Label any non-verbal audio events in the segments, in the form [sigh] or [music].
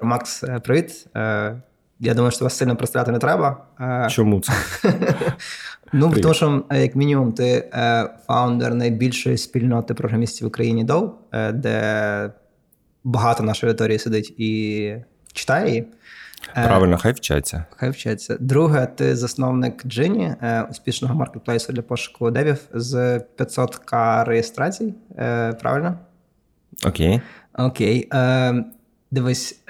Макс, е, привіт. Е, я думаю, що вас сильно представляти не треба. Е, Чому це? [laughs] Ну, Привіт. тому що, як мінімум, ти фаундер найбільшої спільноти програмістів в Україні DOW, де багато нашої аудиторії сидить і читає її. Правильно, хай вчаться. Хай вчаться. Друге, ти засновник Джині, успішного маркетплейсу для пошуку девів з 500к реєстрацій. Правильно? Окей. Окей. Дивись,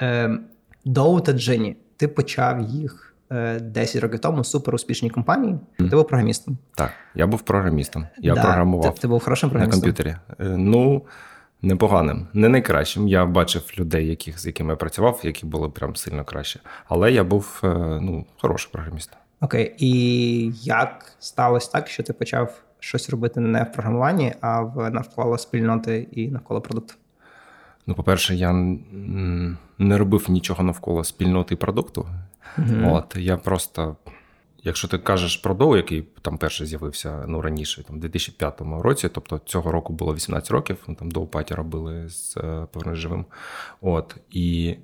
Доу та Джині, ти почав їх 10 е, років тому супер успішній компанії. Mm. Ти був програмістом. Так, я був програмістом. Я да, програмував. Ти, ти був хорошим програмістом? На комп'ютері. Е, ну, непоганим, не найкращим. Я бачив людей, яких, з якими я працював, які були прям сильно краще. Але я був е, ну, хороший програміст. Окей, і як сталося так, що ти почав щось робити не в програмуванні, а в навколо спільноти і навколо продукту? Ну, по-перше, я не робив нічого навколо спільноти продукту. Mm-hmm. От я просто, якщо ти кажеш про Доу, який там перший з'явився ну раніше, там в 2005 році, тобто цього року було 18 років, ми там Доу Паті робили з е, живим. От і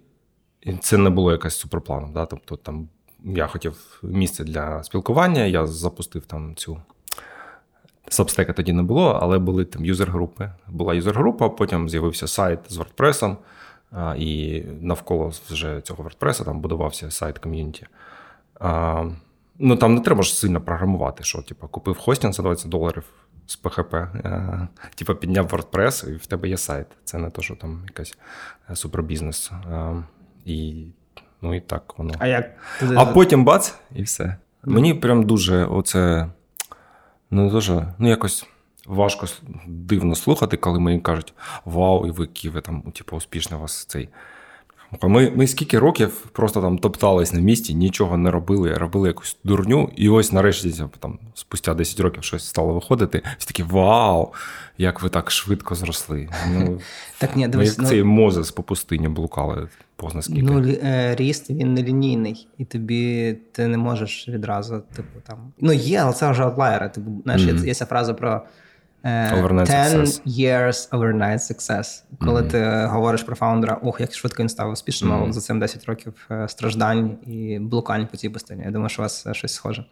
це не було якось суперпланом. Да? Тобто там я хотів місце для спілкування, я запустив там цю. Сабстека тоді не було, але були там юзер-групи. Була юзер-група, потім з'явився сайт з WordPress, і навколо вже цього WordPress там будувався сайт ком'юніті. Ну там не треба ж сильно програмувати, що типу, купив хостінг за 20 доларів з PHP, типу, підняв WordPress, і в тебе є сайт. Це не то, що там якась е, супербізнес. І ну і так воно. А як? А потім бац, і все. Мені прям дуже оце. Ну, дуже, ну якось важко дивно слухати, коли мені кажуть, вау, і ви Ківи, там, типу, успішний у вас цей. Ми ми скільки років просто там топтались на місці, нічого не робили, робили якусь дурню, і ось нарешті там, спустя 10 років щось стало виходити. Всі такі вау, як ви так швидко зросли. Ну, [laughs] так, ні, дивись, Як ну, цей Мозес по пустині блукали позна скільки. Ну, е, ріст він не лінійний, і тобі ти не можеш відразу, типу, там. Ну, є, але це вже аутлайери. Типу, знаєш, mm-hmm. є ця фраза про. 10 success. years overnight success. Коли mm-hmm. ти говориш про фаундера, ох, як швидко він став успішним, mm-hmm. за цим 10 років е, страждань і блукань по цій пустині. Я думаю, що у вас е, щось схоже.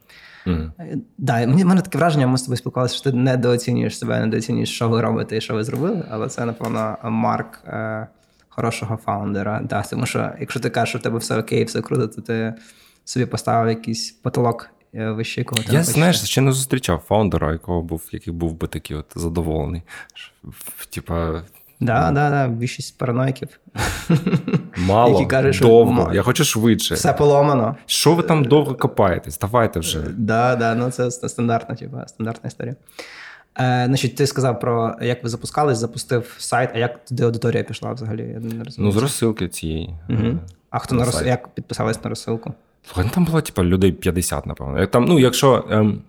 Mm-hmm. Да, мені мене таке враження, ми з тобою спілкувалися, що ти недооцінюєш себе, недооцінюєш, що ви робите і що ви зробили, але це, напевно, марк е, хорошого фаундера. Да, Тому що, якщо ти кажеш, що в тебе все окей, все круто, то ти собі поставив якийсь потолок вище якого Я знаєш, ще не зустрічав фаундера, якого був, який був би такий от задоволений. Типа. Да, ну, да, да, більшість параноїків. Мало, які кажуть, довго. Що, я хочу швидше. Все поломано. Що ви там довго копаєтесь? Давайте вже. Да, да, ну це стандартна, типа, стандартна історія. Е, Значить, ти сказав про як ви запускались, запустив сайт, а як туди аудиторія пішла взагалі? Я не розумію. Ну, з розсилки цієї. Угу. А хто на розс... як підписались на розсилку? Слухай, ну, там було типу, людей 50, напевно. Там, ну, Якщо ем,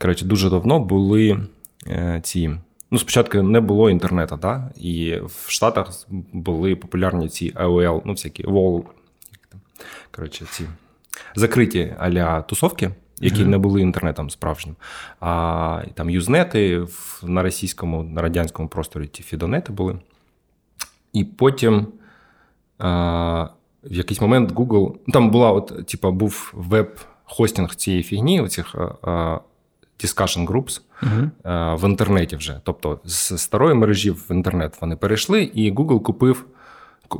коротше, дуже давно були е, ці. Ну, спочатку не було інтернету, да? і в Штатах були популярні ці AOL, ну, всякі wall, коротше, ці закриті аля тусовки, які mm-hmm. не були інтернетом справжнім. А там юзнети на російському, на радянському просторі ті фідонети були. І потім. А, в якийсь момент Google. Ну, там була, от, типа, був веб-хостінг цієї фігні, оцих discussion groups uh-huh. в інтернеті вже. Тобто з старої мережі в інтернет вони перейшли, і Google купив.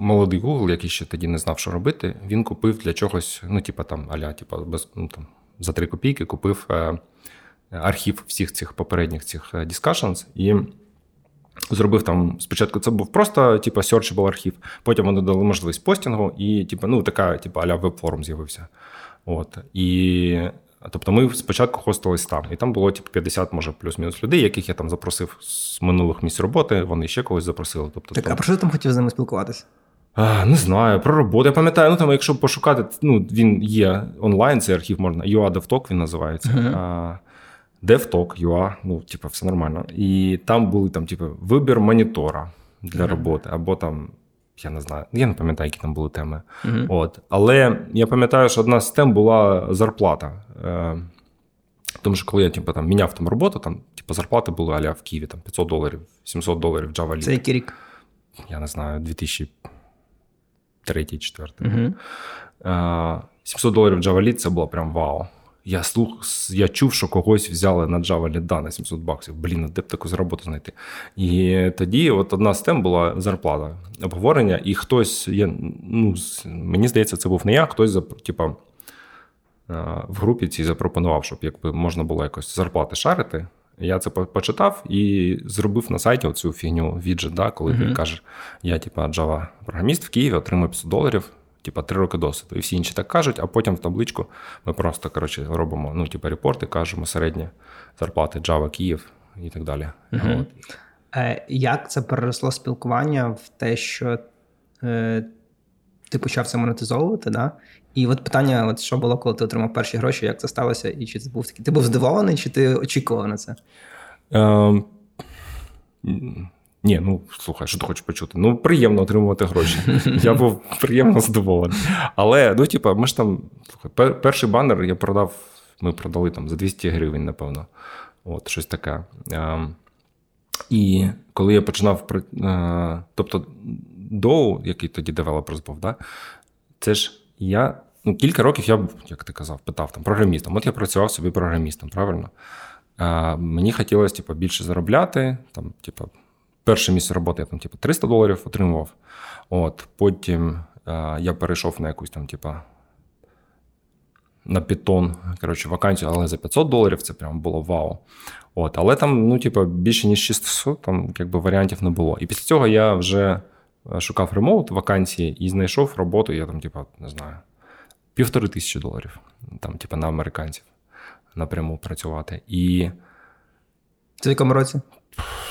Молодий Google, який ще тоді не знав, що робити, він купив для чогось, ну, типа там, аля, типа, без, ну, там, за три копійки купив е, архів всіх цих попередніх цих е, discussions, і Зробив там спочатку, це був просто типу, searchable архів, потім вони дали можливість постінгу, і типу, ну, така, типу, аля веб-форум з'явився. От. І, Тобто ми спочатку хостились там, і там було типу, 50, може, плюс-мінус людей, яких я там запросив з минулих місць роботи, вони ще когось запросили. Тобто, Так, там... а про що ти там хотів з ними спілкуватися? Не знаю, про роботу. Я пам'ятаю, ну там, якщо пошукати, ну він є онлайн, цей архів можна. UA він називається. Uh-huh. DevTalk, UA, ну, типу, все нормально. І там були там, типу, вибір монітора для mm-hmm. роботи, або там, я не знаю, я не пам'ятаю, які там були теми. Mm-hmm. От. Але я пам'ятаю, що одна з тем була зарплата. Е, тому що коли я типу, там, міняв там роботу, там типу, зарплати були аля в Києві там 500 доларів, 700 доларів Java League. Це який рік? Я не знаю, 2000. третій, четвертий. Uh-huh. 700 доларів Java Lead це було прям вау. Я слух, я чув, що когось взяли на Java Lead на 700 баксів. Блін, де б таку роботу знайти? І тоді от одна з тем була зарплата обговорення, і хтось, я, ну, мені здається, це був не я, хтось типа, в групі цій запропонував, щоб якби можна було якось зарплати шарити. Я це почитав і зробив на сайті оцю фігню віджит, да, коли mm-hmm. ти кажеш, я, типа, Java-програміст в Києві, отримую 500 доларів типа, три роки досвіду. І всі інші так кажуть, а потім в табличку ми просто коротше, робимо ну, типа, репорти, кажемо середні зарплати Java, Київ і так далі. Угу. От. Е, Як це переросло спілкування в те, що е, ти почав це монетизовувати? Да? І от питання: от що було, коли ти отримав перші гроші, як це сталося? І чи це був такий? Ти був здивований, чи ти очікував на це? Е, ні, ну слухай, що ти хочеш почути? Ну, приємно отримувати гроші. [laughs] Я був приємно задоволений. Але, ну, типа, ми ж там, слухай, перший банер я продав, ми продали там за 200 гривень, напевно. От, щось таке. А, І коли я починав а, тобто, DOU, який тоді developers був, да, це ж я ну, кілька років я, як ти казав, питав там програмістом. От я працював собі програмістом, правильно? А, Мені хотілося типу, більше заробляти, там, типу, перше місце роботи я там, типу, 300 доларів отримував. От, Потім е, я перейшов на якусь там, типу, на питон, коротше, вакансію, але за 500 доларів це прям було вау. От, Але там, ну, типу, більше ніж 600, там якби варіантів не було. І після цього я вже е, шукав ремоут вакансії і знайшов роботу, я там, типу, не знаю, півтори тисячі доларів, там, типу, на американців напряму працювати. І. Це в якому році?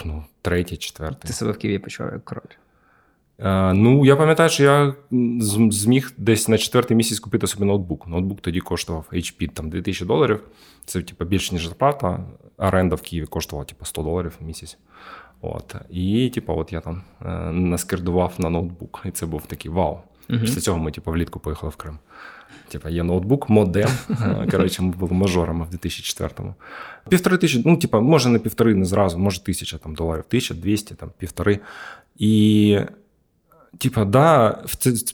Ну, третій, четвертий. Ти себе в Києві почував як король? Е, ну, я пам'ятаю, що я зміг десь на четвертий місяць купити собі ноутбук. Ноутбук тоді коштував HP там 2000 доларів. Це типу, більше, ніж зарплата. Оренда в Києві коштувала типу, 100 доларів в місяць. От. І, типу, от я там е, наскердував на ноутбук. І це був такий вау. Угу. Після цього ми типу, влітку поїхали в Крим. Типа є ноутбук, модем. [laughs] Коротше, ми були мажорами в 2004-му. Півтори тисячі, ну, типа, може не півтори, не зразу, може тисяча там доларів, тисяча, двісті, там, півтори. І, типа, да,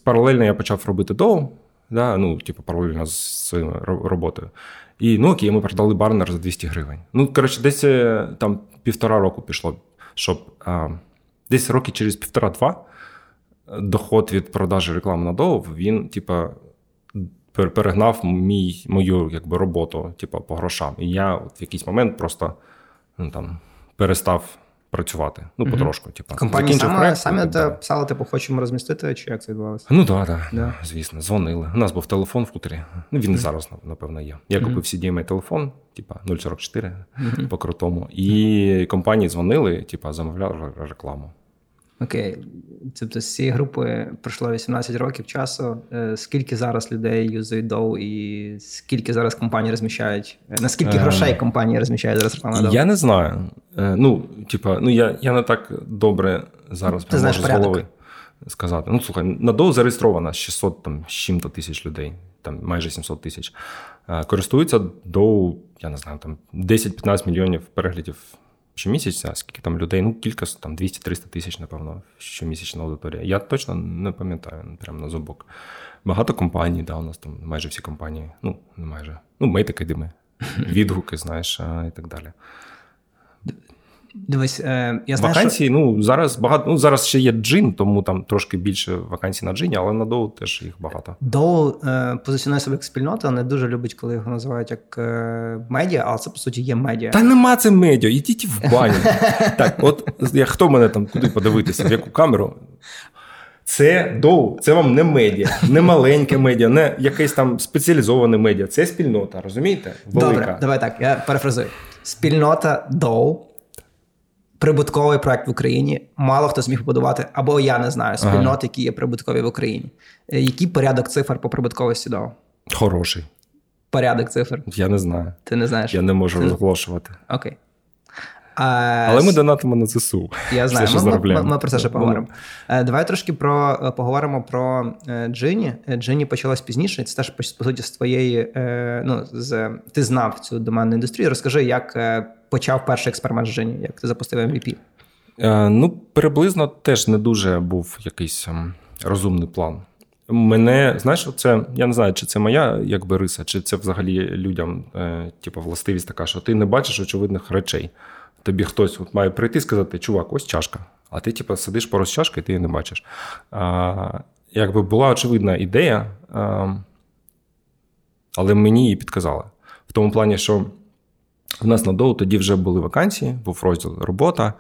паралельно я почав робити доу, да, ну, типу, паралельно з своєю роботою. І ну окей, ми продали барнер за 200 гривень. Ну, коротше, десь е, там півтора року пішло, щоб а, десь роки через півтора-два доход від продажі реклами на доу, він, типа, перегнав мій, мою якби, роботу, типу, по грошам. І я от в якийсь момент просто ну, там, перестав працювати. Ну, потрошку. Типу. Компанія саме, проект, самі те писали, типу, хочемо розмістити, чи як це відбувалося? Ну так, да, да, звісно, дзвонили. У нас був телефон в хуторі. Ну, він і зараз, напевно, є. Я купив CDMA телефон, типа 044 по крутому. І компанії дзвонили, типу, замовляли рекламу. Окей, тобто з цієї групи пройшло 18 років часу. Е, скільки зараз людей юзають доу і скільки зараз компанії розміщають? Е, наскільки грошей компанії розміщають зараз реклама доу? Я не знаю. Е, ну, типа, ну я я не так добре зараз Ти знаєш з голови сказати. Ну, слухай, на доу зареєстровано 600 там, чим-то тисяч людей, там майже 700 тисяч. Користуються доу, я не знаю, там 10-15 мільйонів переглядів щомісяця, скільки там людей, ну кілька там 200-300 тисяч, напевно, щомісячна аудиторія. Я точно не пам'ятаю, прямо на зубок. Багато компаній, да, у нас там майже всі компанії, ну, не майже. Ну, ми таки дими, [laughs] відгуки, знаєш, і так далі. Дивись, е, я знаю, вакансії. Що... Ну зараз багато. Ну зараз ще є джин, тому там трошки більше вакансій на джині, але на доу теж їх багато. Доу е, позиціонує себе як спільнота, не дуже любить, коли його називають як е, медіа, але це по суті є медіа. Та нема це медіа, ідіть в баню. [laughs] так, от я хто мене там куди подивитися, в яку камеру? Це доу, це вам не медіа, не маленьке медіа, не якесь там спеціалізоване медіа. Це спільнота, розумієте? Велика. Добре, давай так. Я перефразую. Спільнота доу прибутковий проект в Україні. Мало хто зміг побудувати, або я не знаю спільнот, ага. які є прибуткові в Україні. Е, який порядок цифр по прибутковості дав? Хороший. Порядок цифр? Я не знаю. Ти не знаєш? Я не можу Ти... розголошувати. Окей. А, Але ми донатимо на ЗСУ. Я знаю, Все, ми, ми, ми про це ще поговоримо. Е, давай трошки про е, поговоримо про Джині. Джині почалась пізніше. Це теж по суті з твоєї. Ну, з ти знав цю доменну індустрію. Розкажи, як почав перший експеримент з Джині, як ти запустив MVP? Е, ну, приблизно теж не дуже був якийсь ем, розумний план. мене, знаєш, це я не знаю, чи це моя якби риса, чи це взагалі людям, е, типу, властивість така, що ти не бачиш очевидних речей. Тобі хтось от має прийти і сказати, чувак, ось чашка. А ти, типу, сидиш поруч чашки, і ти її не бачиш. А, Якби була очевидна ідея, а, але мені її підказали. В тому плані, що в нас на доу тоді вже були вакансії, був розділ робота.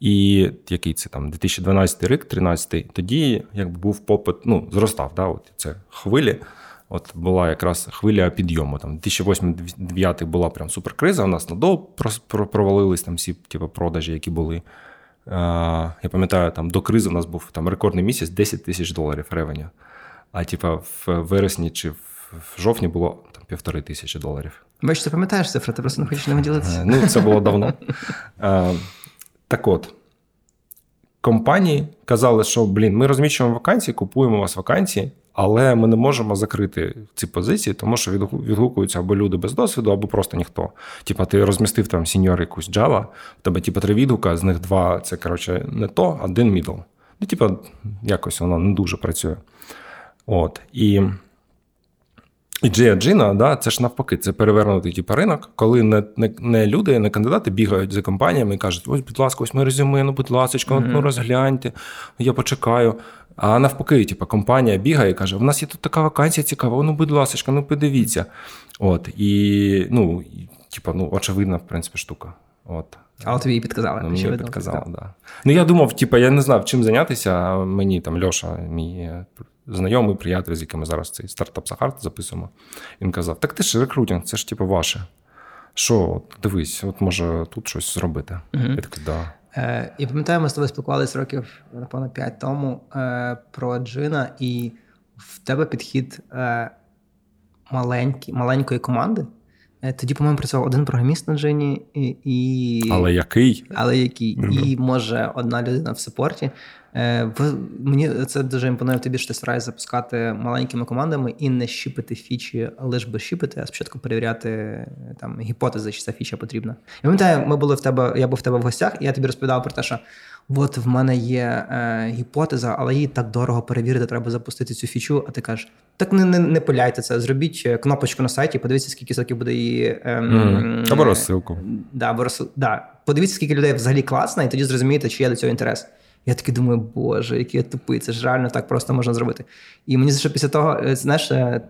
І який це там 2012 рік, 13 тоді якби був попит, ну, зростав. да, от Це хвилі. От була якраз хвиля підйому. Там 2008-2009 була прям суперкриза. У нас на доу провалились там всі типу, продажі, які були. Я пам'ятаю, там до кризи у нас був там рекордний місяць 10 тисяч доларів ревеню. А типа в вересні чи в жовтні було там півтори тисячі доларів. Бачиш, ти пам'ятаєш цифри, ти просто не хочеш ними ділитися. Е, ну, це було давно. Так от, компанії казали, що блін, ми розміщуємо вакансії, купуємо у вас вакансії, але ми не можемо закрити ці позиції, тому що відгукуються або люди без досвіду, або просто ніхто. Типа, ти розмістив там senior якусь Java, в тебе типа три відгука, з них два це коротше не то, один middle. Ну, типа, якось воно не дуже працює. От. І і Джина, да, це ж навпаки, це перевернутий типу, ринок, коли не не, не люди, не кандидати бігають за компаніями і кажуть, ось, будь ласка, ось ми резюме, ну, будь ласка, mm-hmm. ну розгляньте, я почекаю. А навпаки, типу, компанія бігає і каже: у нас є тут така вакансія цікава, ну, будь ласка, ну подивіться. От, І ну, типу, ну, очевидна, в принципі, штука. От. Але тобі її підказали. Ну, мені підказали, да. Ну, я думав, типу, я не знав, чим зайнятися, а мені там Льоша, мій знайомий приятель, з яким ми зараз цей стартап Сахарт записуємо. Він казав: Так ти ж рекрутинг, це ж типу ваше. Що, дивись, от може тут щось зробити. Угу. Я такий, да. Е, Я пам'ятаю, ми з тобою спілкувалися років, напевно, 5 тому е, про Джина, і в тебе підхід е, маленький, маленької команди. Е, тоді, по-моєму, працював один програміст на Джині, і, і... але який? Але який? Mm-hmm. І може одна людина в саппорті. Е, мені це дуже імпонує тобі, що ти стараєшся запускати маленькими командами і не щіпити фічі, лише би щіпити, а спочатку перевіряти там гіпотези, чи ця фіча потрібна. Я пам'ятаю, ми були в тебе, я був в тебе в гостях, і я тобі розповідав про те, що от в мене є е, гіпотеза, але її так дорого перевірити, треба запустити цю фічу. А ти кажеш, так не не, не пиляйте це, зробіть е, кнопочку на сайті, подивіться, скільки соків буде її. Е, mm. Або розсилку. Да, або розсил... да. Подивіться, скільки людей взагалі класно, і тоді зрозумієте, чи є до цього інтерес. Я такий думаю, боже, який я тупий, це ж реально так просто можна зробити. І мені що після того, е, знаєш, е,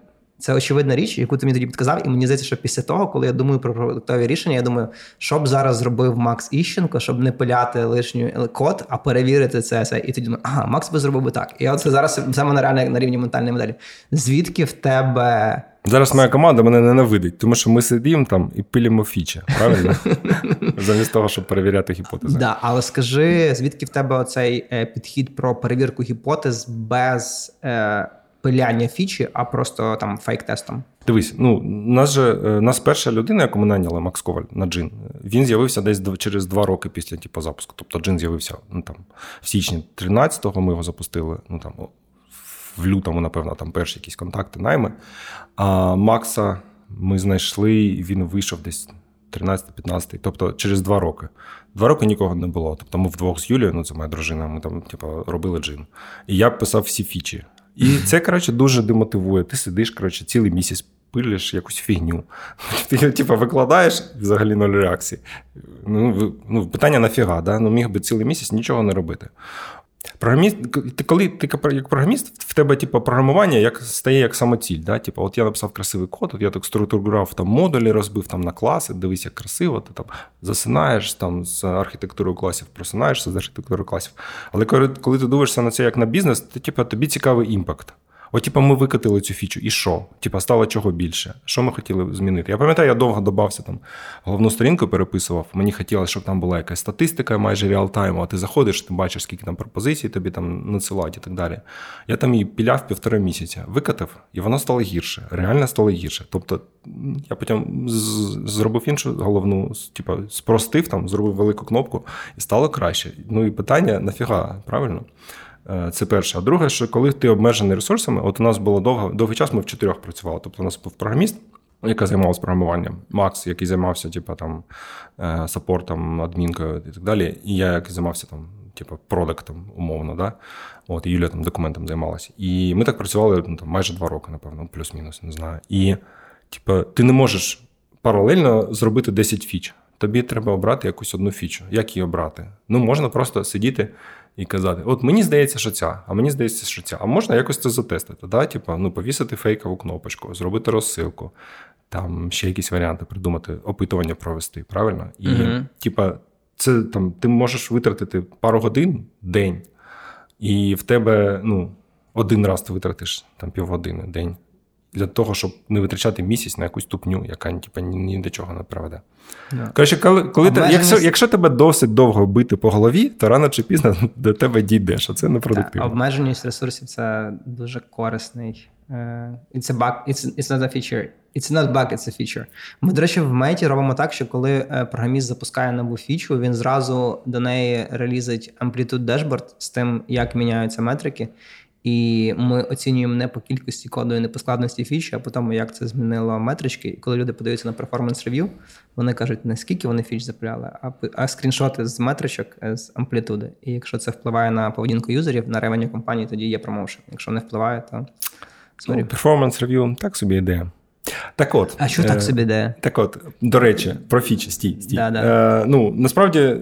це очевидна річ, яку ти мені тоді підказав, і мені здається, що після того, коли я думаю про продуктові рішення, я думаю, що б зараз зробив Макс Іщенко, щоб не пиляти лишню код, а перевірити це. це. І тоді думаю, ага, Макс би зробив би так. І от це зараз саме на реально на рівні ментальної моделі. Звідки в тебе. Зараз моя команда мене ненавидить, тому що ми сидимо там і пилимо фічі, правильно? [laughs] Замість того, щоб перевіряти гіпотези. Да, але скажи, звідки в тебе оцей е, підхід про перевірку гіпотез без. Е, пиляння фічі, а просто там фейк-тестом. Дивись, ну нас же е, нас перша людина, яку ми наняли, Макс Коваль на джин, він з'явився десь через два роки після типу, запуску. Тобто джин з'явився ну, там, в січні 13-го ми його запустили. Ну там в лютому, напевно, там перші якісь контакти найми. А Макса ми знайшли, він вийшов десь 13-15, тобто через два роки. Два роки нікого не було. Тобто ми вдвох з Юлією, ну це моя дружина, ми там типу, робили джин. І я писав всі фічі. І це, коротше, дуже демотивує. Ти сидиш, коротше, цілий місяць пилиш якусь фігню. [laughs] Ти типу, викладаєш взагалі ноль реакції. Ну, ну, Питання нафіга, да? ну міг би цілий місяць нічого не робити. Програміст, коли ти як програміст, в тебе типу, програмування як стає як самоціль. Да? Типу, от я написав красивий код, от я так структурував там модулі, розбив там на класи, дивись, як красиво, ти там засинаєш там з архітектурою класів, просинаєшся з архітектурою класів. Але коли, коли ти дивишся на це як на бізнес, то типу, тобі цікавий impact. От, типа, ми викатили цю фічу, і що? Типа, стало чого більше? Що ми хотіли змінити? Я пам'ятаю, я довго додався там головну сторінку, переписував. Мені хотілося, щоб там була якась статистика, майже реалтайму, а ти заходиш, ти бачиш, скільки там пропозицій тобі там надсилають і так далі. Я там її піляв півтора місяця, викатив, і воно стало гірше. Реально стало гірше. Тобто я потім зробив іншу головну, типа, спростив там, зробив велику кнопку, і стало краще. Ну і питання нафіга, правильно? Е, це перше. А друге, що коли ти обмежений ресурсами, от у нас було довго, довгий час, ми в чотирьох працювали. Тобто у нас був програміст, яка займалася програмуванням, Макс, який займався, типу, там, е, саппортом, адмінкою і так далі. І я, який займався там, типу, продуктом, умовно. Да? От, і Юля там документом займалася. І ми так працювали ну, там, майже два роки, напевно, плюс-мінус, не знаю. І типу, ти не можеш паралельно зробити 10 фіч. Тобі треба обрати якусь одну фічу. Як її обрати? Ну, можна просто сидіти і казати: от мені здається, що ця, а мені здається, що ця. А можна якось це затестити. Да? Типу, ну, повісити фейкову кнопочку, зробити розсилку, там ще якісь варіанти придумати, опитування провести, правильно? І, mm типа, це там ти можеш витратити пару годин день, і в тебе ну, один раз ти витратиш там півгодини день для того, щоб не витрачати місяць на якусь тупню, яка типу, ні, ні до чого не приведе. Yeah. Коротше, коли, коли ти, якщо якщо тебе досить довго бити по голові, то рано чи пізно [laughs] до тебе дійдеш, а це непродуктивно. Так, Обмеженість ресурсів це дуже корисний. Uh, it's a bug, it's, it's not a feature. It's not bug, it's a feature. Ми, до речі, в меті робимо так, що коли е, програміст запускає нову фічу, він зразу до неї релізить Amplitude Dashboard з тим, як міняються метрики. І ми оцінюємо не по кількості коду і не по складності фічі, а по тому, як це змінило метрички. І коли люди подаються на перформанс рев'ю, вони кажуть, не скільки вони фіч запляли, а а скріншоти з метричок е, з амплітуди. І якщо це впливає на поведінку юзерів, на ревеню компанії, тоді є промоушен. Якщо не впливає, то ну, перформанс рев'ю так собі ідея. Так от. А що е- так собі ідея? Так от, до речі, про фічі, стій, стій. Да, да. Е, Ну, насправді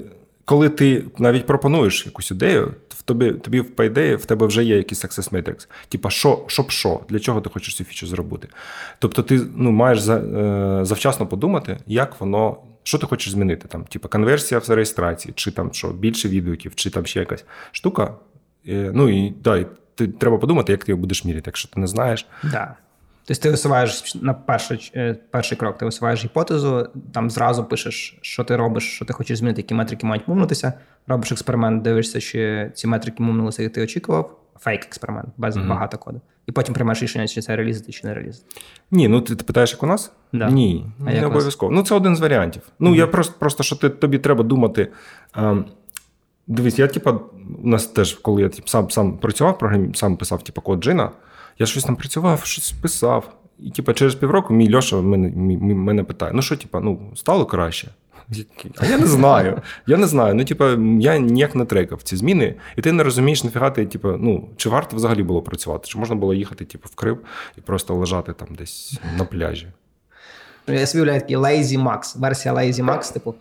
коли ти навіть пропонуєш якусь ідею, в тобі тобі по ідеї в тебе вже є якийсь success matrix. Типа, що, щоб що, для чого ти хочеш цю фічу зробити? Тобто, ти ну, маєш е, завчасно подумати, як воно. Що ти хочеш змінити? Там, Типа конверсія в реєстрації, чи там що, більше відгуків, чи там ще якась штука. Е, ну і да, ти треба подумати, як ти його будеш міряти, якщо ти не знаєш. Да. Тобто ти висуваєш на перший е, перший крок, ти висуваєш гіпотезу, там зразу пишеш, що ти робиш, що ти хочеш змінити, які метрики мають мовнутися. Робиш експеримент, дивишся, чи ці метрики мовнулися, як ти очікував. Фейк експеримент, без mm-hmm. багато коду. І потім приймаєш рішення, чи це релізити, чи не релізити. Ні, ну ти, ти питаєш, як у нас? Да. Ні, а не обов'язково. Ну, це один з варіантів. Ну, mm-hmm. я просто, просто що ти, тобі треба думати. А, ем, дивись, я, типа, у нас теж, коли я тип, сам сам працював в програмі, сам писав типу, код Джина, я щось там працював, щось писав. І типу, через півроку мій Льоша мене мене питає: ну що, типу, ну, стало краще? [laughs] А я не знаю. Я не знаю. Ну, типу, я ніяк не трекав ці зміни, і ти не розумієш, нафіга ти, типу, ну, чи варто взагалі було працювати? Чи можна було їхати типу, в Крим і просто лежати там десь на пляжі? Я собі уявляю такий Lazy Max, версія Lazy Max, типу.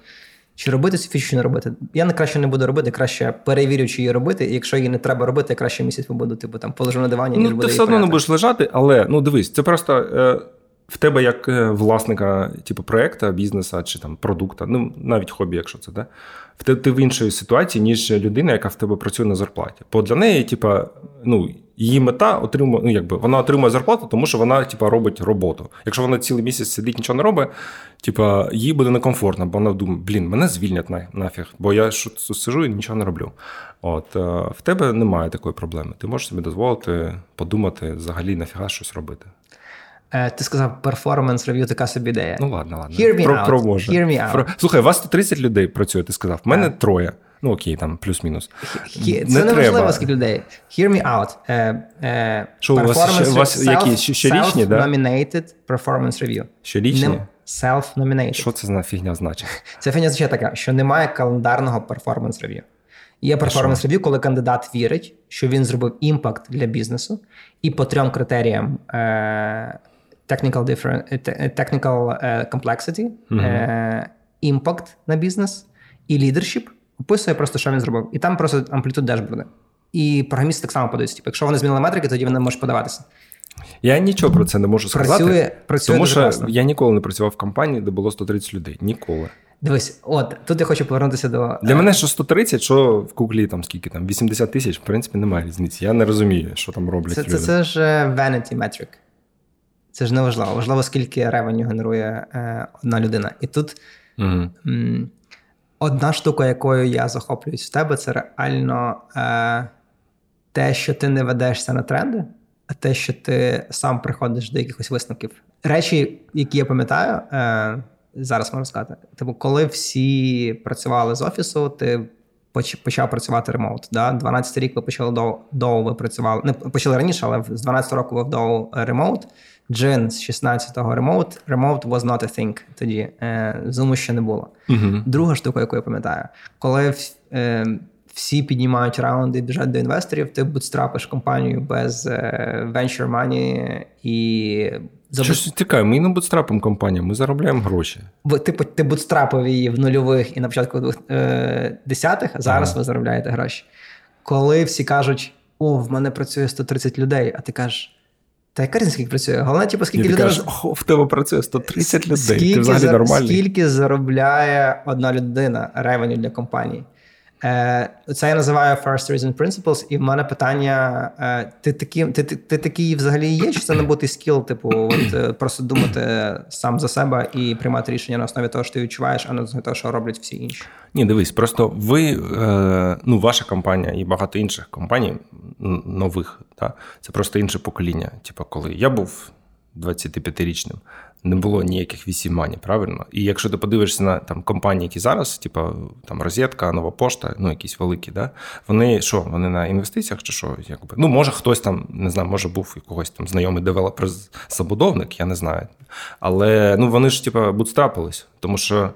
Чи робити цю фічу, чи не робити? Я не краще не буду робити, краще перевірю, чи її робити. І якщо її не треба робити, я краще місяць побуду, типу там полежу на дивані, ніж ну, буде. Ти все одно не будеш лежати, але ну дивись, це просто е, в тебе як е, власника, типу, проекту, бізнесу чи там продукта, ну навіть хобі, якщо це, да? в ти, ти в іншій ситуації, ніж людина, яка в тебе працює на зарплаті. Бо для неї, типу, ну. Її мета отримує, ну якби вона отримує зарплату, тому що вона, типа, робить роботу. Якщо вона цілий місяць сидить, нічого не робить, типа, їй буде некомфортно, бо вона думає, блін, мене звільнять на, нафіг, бо я сижу і нічого не роблю. От е, в тебе немає такої проблеми. Ти можеш собі дозволити подумати взагалі нафіга щось робити. Е, Ти сказав перформанс рев'ю, така собі ідея. Ну ладно, ладно. Hear me Про, out. Про, Hear me out. Про... Слухай, у вас 130 людей працює, ти сказав. В мене троє. Ну окей, там плюс-мінус. Це не неважливо, скільки людей. Hear me out. Uh, uh, Що у вас, у вас які щорічні, да? Self-nominated performance review. Щорічні? Self-nominated. Що це за фігня значить? [laughs] Це фігня означає така, що немає календарного performance review. Є performance review, коли кандидат вірить, що він зробив impact для бізнесу, і по трьом критеріям е, technical different, technical complexity, impact на бізнес і leadership описує просто, що він зробив. І там просто Amplitude дешборди. І програмісти так само подаються. Типу, якщо вони змінили метрики, тоді вони можуть подаватися. Я нічого про це не можу сказати. Працює, працює тому що класно. я ніколи не працював в компанії, де було 130 людей. Ніколи. Дивись, от тут я хочу повернутися до. Для мене що 130, що в Гуглі там скільки там 80 тисяч, в принципі, немає різниці. Я не розумію, що там роблять. Це люди. це, це ж vanity metric. Це ж не важливо. Важливо, скільки ревеню генерує е, одна людина. І тут. Угу. М- Одна штука, якою я захоплююсь в тебе, це реально е, те, що ти не ведешся на тренди, а те, що ти сам приходиш до якихось висновків. Речі, які я пам'ятаю, е, зараз можу сказати, типу, коли всі працювали з офісу, ти почав працювати ремоут. Да? 12 рік ви почали до, до ви працювали. Не почали раніше, але з 12 року ви вдоу ремоут. Джин з 16-го ремоут. Ремоут was not a thing тоді. Зуму ще не було. Uh-huh. Друга штука, яку я пам'ятаю, коли е, всі піднімають раунди, біжать до інвесторів, ти бутстрапиш компанію без е, venture money і Що ж тікає, ми не бутстрапимо компанію, ми заробляємо гроші. Ви, типу, ти бутстрапив її в нульових і на початку е, десятих, а зараз ага. ви заробляєте гроші. Коли всі кажуть, о, в мене працює 130 людей, а ти кажеш. Та яка різниця, скільки працює? Головне, типу, скільки людей. кажеш, о, в тебе працює 130 людей. Скільки, ти взагалі нормальний. Скільки заробляє одна людина ревеню для компанії? Е, це я називаю First Reason Principles, і в мене питання: е, ти такий ти, ти, такий взагалі є? Чи це не бути скіл, типу, от е, просто думати сам за себе і приймати рішення на основі того, що ти відчуваєш, а не на того, що роблять всі інші? Ні, дивись, просто ви, ну, ваша компанія і багато інших компаній нових, та, це просто інше покоління. Типу, коли я був 25-річним, не було ніяких вісімані, правильно? І якщо ти подивишся на там компанії, які зараз, типу там Розетка, Нова Пошта, ну якісь великі, да, вони що, вони на інвестиціях чи що? Якби? Ну, може, хтось там, не знаю, може був якогось там знайомий девелопер-забудовник, я не знаю. Але ну вони ж, типу, бутстрапились, тому що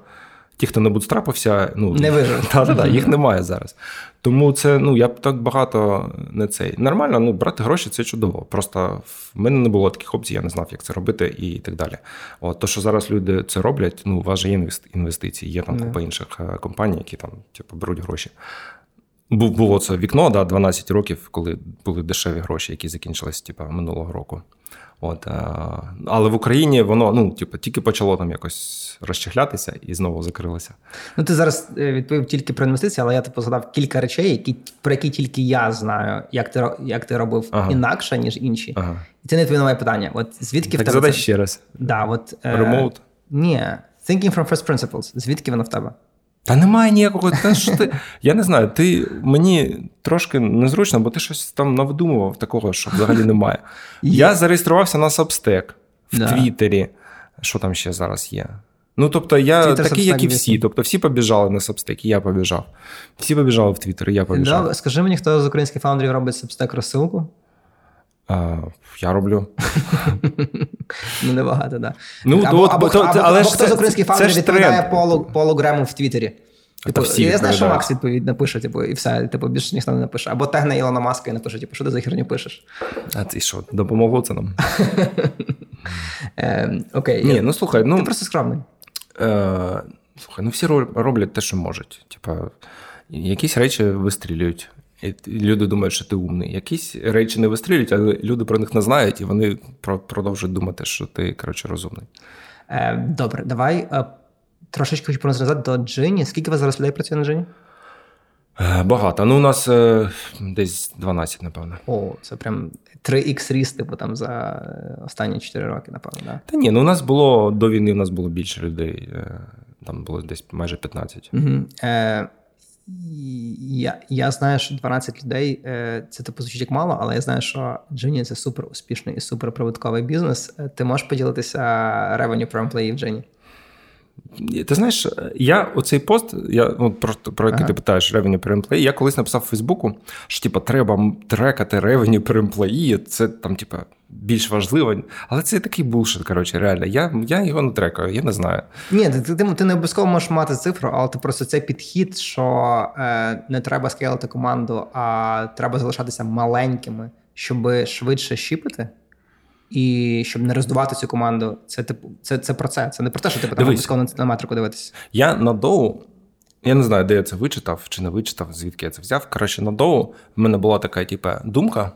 ті, хто не бутстрапився, ну не вижив. [laughs] Та-та-та, їх немає зараз. Тому це ну я б так багато не цей. Нормально, ну брати гроші це чудово. Просто в мене не було таких опцій, я не знав, як це робити і так далі. От то, що зараз люди це роблять, ну у вас же є інвестиції, є там yeah. купа інших е, компаній, які там типу, беруть гроші. Було це вікно, да, 12 років, коли були дешеві гроші, які закінчились типу, минулого року. От, Але в Україні воно ну, типу, тільки почало там якось розчехлятися і знову закрилося. Ну, ти зараз е, відповів тільки про інвестиції, але я типу згадав кілька речей, які, про які тільки я знаю, як ти як ти робив ага. інакше, ніж інші. Ага. І це не твоє нове питання. От звідки так в тебе. Задай це... ще раз. Да, от, е, Remote? Е... Ні. Thinking from first principles. Звідки воно в тебе? Та немає ніякого. Та що ти, Я не знаю, ти мені трошки незручно, бо ти щось там навдумував такого, що взагалі немає. Я зареєструвався на Substack в да. Твіттері. Що там ще зараз є? Ну, тобто, я Twitter, такий, як і всі. Тобто, всі побіжали на Substack, і я побіжав. Всі побіжали в Твіттер, і я побіжав. Да, скажи мені, хто з українських фаундерів робить Substack розсилку? А, Я роблю. [laughs] Ну, небагато, так. Ну, або, або, або, або хто з українських фаундерів відповідає полу, полу Грему в Твіттері. Типу, всі я знаю, що Макс відповідь напише, типу, і все, типу, більше ніхто не напише. Або тегне Ілона Маска і напише, типу, що ти за херню пишеш. А ти що, допомогло це нам? [laughs] Ем, окей. Ні, ну слухай, ну. Ти просто скромний. Е, слухай, ну всі роблять те, що можуть. Типа, якісь речі вистрілюють. Люди думають, що ти умний. Якісь речі не вистрілюють, але люди про них не знають, і вони продовжують думати, що ти коротше розумний. Е, Добре, давай е, трошечки хочу назад до Джині. Скільки у вас зараз людей працює на Джині? Е, багато. Ну, у нас е, десь 12, напевно. О, це прям 3х ріст, типу там за останні 4 роки, напевно. да? Та ні, ну у нас було до війни, у нас було більше людей. Там було десь майже 15. Угу. Е, я я знаю, що 12 людей це типу звучить як мало, але я знаю, що Джині це супер успішний і супер прибутковий бізнес. Ти можеш поділитися revenue per employee в Джині? Ти знаєш, я оцей пост, я ну, просто про який ага. ти питаєш revenue per employee, я колись написав в Фейсбуку, що типу, треба трекати revenue per employee, це там, типу, більш важливо. Але це такий булшит, коротше, реально. Я я його не трекаю, я не знаю. Ні, ти ти, ти не обов'язково можеш мати цифру, але ти просто цей підхід, що е, не треба скейлити команду, а треба залишатися маленькими, щоб швидше щіпити і щоб не роздувати цю команду. Це типу, це це про це. Це не про те, що ти там обов'язково на метрику дивитися. Я на доу, я не знаю, де я це вичитав чи не вичитав, звідки я це взяв. Коротше, на доу в мене була така, типу, думка.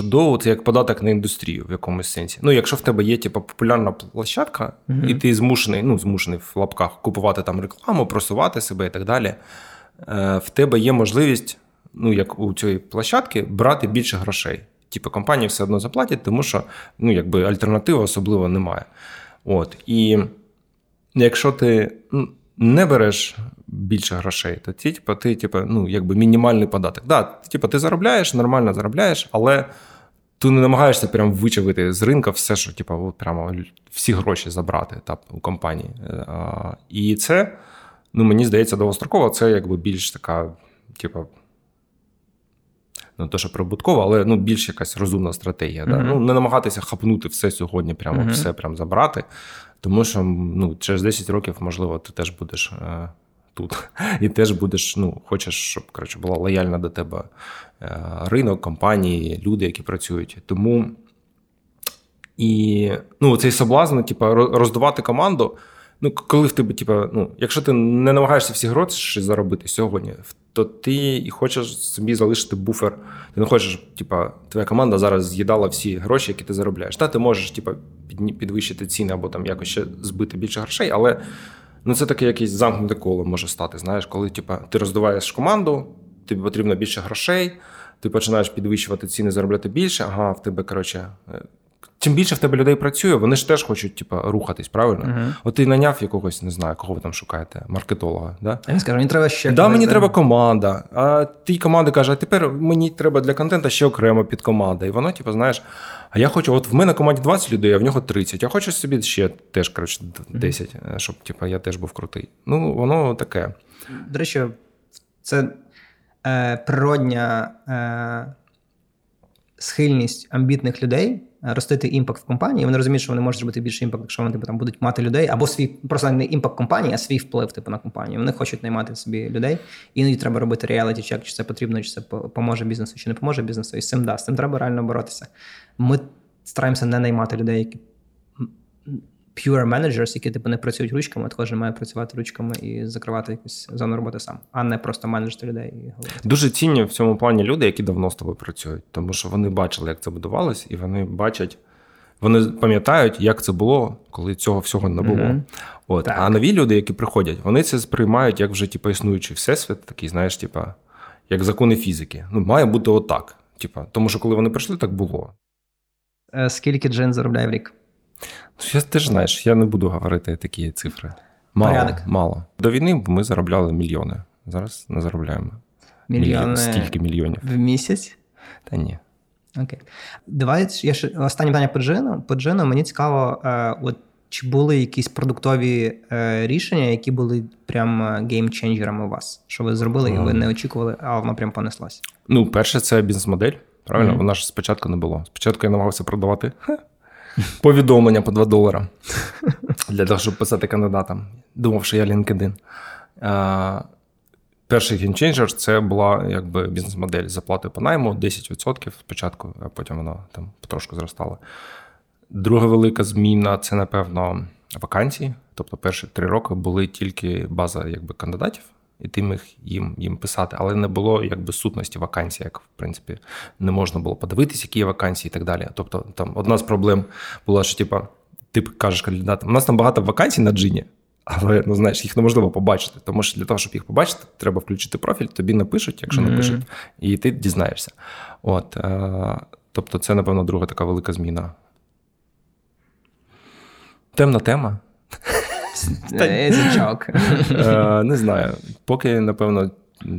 Доу це як податок на індустрію в якомусь сенсі. Ну, якщо в тебе є типу, популярна площадка, mm-hmm. і ти змушений, ну, змушений в лапках купувати там рекламу, просувати себе і так далі, е, в тебе є можливість, ну, як у цієї площадки, брати більше грошей типу, компанії все одно заплатять, тому що ну, якби альтернативи особливо немає. От. І якщо ти не береш більше грошей, то ті, типу, ти, типу, ну, якби мінімальний податок. Да, типу, ти заробляєш, нормально заробляєш, але ти не намагаєшся прям вичавити з ринка все, що типу, прямо всі гроші забрати та, у компанії. А, І це, ну, мені здається, довгостроково, це якби більш така, типу, не те, що прибуткова, але ну, більш якась розумна стратегія. Mm-hmm. Да? Ну, Не намагатися хапнути все сьогодні, прямо mm-hmm. все прям забрати. Тому що ну, через 10 років, можливо, ти теж будеш е, тут. І теж будеш, ну, хочеш, щоб коротше, була лояльна до тебе е, ринок, компанії, люди, які працюють. Тому і ну, цей соблазн, типу, роздувати команду. Ну, коли в тебе, типу, ну, якщо ти не намагаєшся всі гроші заробити сьогодні, то ти і хочеш собі залишити буфер. Ти не хочеш, типа, твоя команда зараз з'їдала всі гроші, які ти заробляєш. Та ти можеш, типа, підвищити ціни або там якось ще збити більше грошей, але ну, це таке якесь замкнуте коло може стати. Знаєш, коли типа, ти роздуваєш команду, тобі потрібно більше грошей, ти починаєш підвищувати ціни, заробляти більше. Ага, в тебе коротше, Чим більше в тебе людей працює, вони ж теж хочуть типу, рухатись, правильно? Uh-huh. От ти наняв якогось, не знаю, кого ви там шукаєте, маркетолога. Да? Я скажу, мені треба ще. Да, мені да? треба команда. А тій команди каже, а тепер мені треба для контенту ще окремо під команда. І воно, типу, знаєш, а я хочу, от в мене команді 20 людей, а в нього 30. Я хочу собі ще теж, коротше, 10, uh-huh. щоб типу, я теж був крутий. Ну, воно таке. До речі, це е, природня е, схильність амбітних людей. Ростити impact в компанії. Вони розуміють, що вони можуть зробити більше impact, якщо вони типу, там будуть мати людей, або свій просто не impact компанії, а свій вплив типу, на компанію. Вони хочуть наймати собі людей. Іноді треба робити reality check, чи це потрібно, чи це поможе бізнесу, чи не поможе бізнесу. І з цим да, з цим треба реально боротися. Ми стараємося не наймати людей, які pure managers, які типу не працюють ручками, кожен має працювати ручками і закривати якусь зону роботи сам, а не просто менеджити людей. і говорити. Дуже цінні в цьому плані люди, які давно з тобою працюють, тому що вони бачили, як це будувалось, і вони бачать. Вони пам'ятають, як це було, коли цього всього не було. Mm-hmm. От. А нові люди, які приходять, вони це сприймають як вже типу, існуючий всесвіт, такий, знаєш, типу, як закони фізики. Ну, має бути отак. Типу, тому що коли вони прийшли, так було. Е, скільки Джин заробляє в рік? Я теж знаєш, я не буду говорити такі цифри. Мало, Порядок. мало. До війни ми заробляли мільйони. Зараз не заробляємо. Мільйони Стільки мільйонів. В місяць? Та ні. Окей. Давай я ще останнє питання по джину. По джину мені цікаво, е, от чи були якісь продуктові е, рішення, які були прям е, геймченджерами у вас? Що ви зробили, і ви не очікували, а воно прям понеслось? Ну, перше, це бізнес-модель. Правильно, mm-hmm. вона ж спочатку не було. Спочатку я намагався продавати повідомлення по 2 долара для того, щоб писати кандидатам. Думав, що я LinkedIn. Перший геймченджер це була якби бізнес-модель заплати по найму 10% спочатку, а потім воно там потрошку зростало. Друга велика зміна це, напевно, вакансії. Тобто, перші три роки були тільки база якби, кандидатів і ти міг їм їм писати, але не було якби сутності вакансій, як в принципі не можна було подивитися, які є вакансії і так далі. Тобто, там одна з проблем була, що типа, ти кажеш кандидатам, у нас там багато вакансій на джині. Але ну знаєш, їх неможливо побачити. Тому що для того, щоб їх побачити, треба включити профіль, тобі напишуть, якщо mm-hmm. напишуть, і ти дізнаєшся. От, е, Тобто, це, напевно, друга така велика зміна. Темна тема. [laughs] Е, не знаю. Поки, напевно,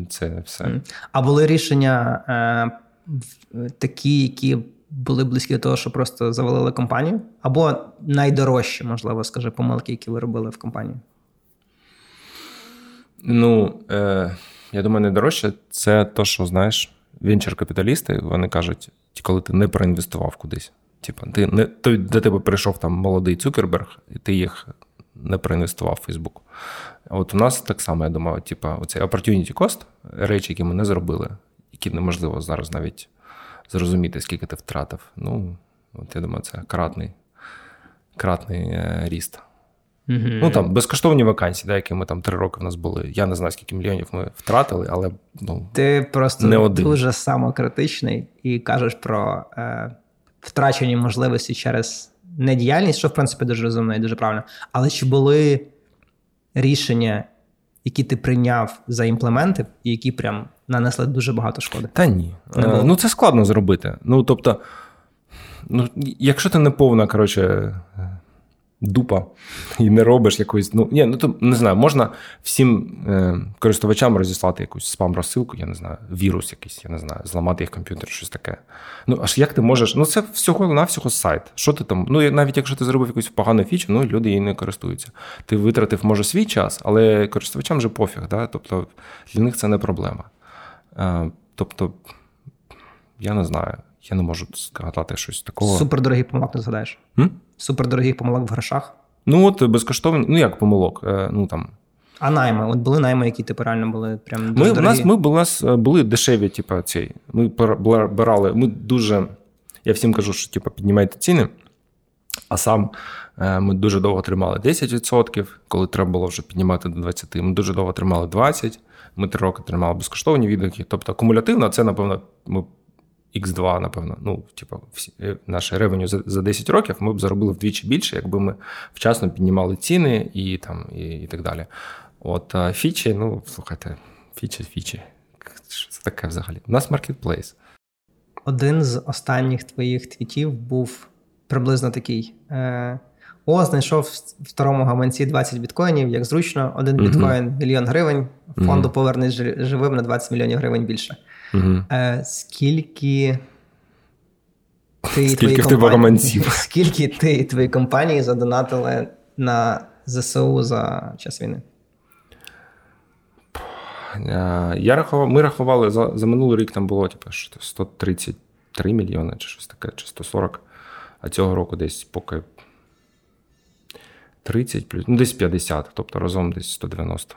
це все. А були рішення е, такі, які були близькі до того, що просто завалили компанію? Або найдорожчі, можливо, скажи, помилки, які ви робили в компанії? Ну, е, я думаю, найдорожче це то, що знаєш, венчер-капіталісти вони кажуть, коли ти не проінвестував кудись. Типа, ти не той, до тебе прийшов там молодий Цукерберг, і ти їх не проінвестував в Facebook. От у нас так само, я думаю, типу, оцей opportunity cost, речі, які ми не зробили, які неможливо зараз навіть зрозуміти, скільки ти втратив. Ну, от я думаю, це кратний кратний е, ріст. Mm-hmm. Ну там безкоштовні вакансії, да, які ми там три роки в нас були. Я не знаю, скільки мільйонів ми втратили, але ну, ти просто не один. дуже самокритичний і кажеш про е, втрачені можливості через недіяльність, що в принципі дуже розумно і дуже правильно. Але чи були рішення, які ти прийняв за імплементи, і які прям нанесли дуже багато шкоди? Та ні. Не ну це складно зробити. Ну тобто, ну, якщо ти не повна, коротше дупа і не робиш якоїсь. Ну ні, ну то не знаю, можна всім е, користувачам розіслати якусь спам-розсилку, я не знаю, вірус якийсь, я не знаю, зламати їх комп'ютер, щось таке. Ну аж як ти можеш? Ну це всього навсього сайт. Що ти там? Ну навіть якщо ти зробив якусь погану фічу, ну люди її не користуються. Ти витратив, може, свій час, але користувачам вже пофіг. Да? Тобто для них це не проблема. Е, тобто, я не знаю. Я не можу згадати щось такого. Супердорогий помилок не згадаєш? М? Супердорогих помилок в грошах? Ну, от безкоштовні, ну як помилок? Е, ну там А найми? От були найми, які типу реально були прям дуже ми, дорогі? У нас ми, е, були дешеві, типу, ці. Ми брали, ми дуже. Я всім кажу, що типу, піднімайте ціни. А сам е, ми дуже довго тримали 10%, коли треба було вже піднімати до 20%. Ми дуже довго тримали 20%. Ми три роки тримали безкоштовні відгуки. Тобто кумулятивно, це, напевно, ми X2, напевно, ну, типу, всі, е, наше revenue за, за 10 років ми б заробили вдвічі більше, якби ми вчасно піднімали ціни і там, і, і так далі. От а фічі, ну, слухайте, фічі, фічі. Що це таке взагалі? У нас маркетплейс. Один з останніх твоїх твітів був приблизно такий. Е, О, знайшов в второму гаманці 20 біткоїнів, як зручно, один біткоін мільйон гривень, фонду mm-hmm. живим на 20 мільйонів гривень більше. Е, Скільки ти скільки твої компанії, [laughs] скільки ти і твої компанії задонатили на ЗСУ за час війни? Е, я рахував, Ми рахували за за минулий рік там було типу, 133 мільйони чи щось таке, чи 140. А цього року десь поки 30 плюс, ну десь 50, тобто разом десь 190.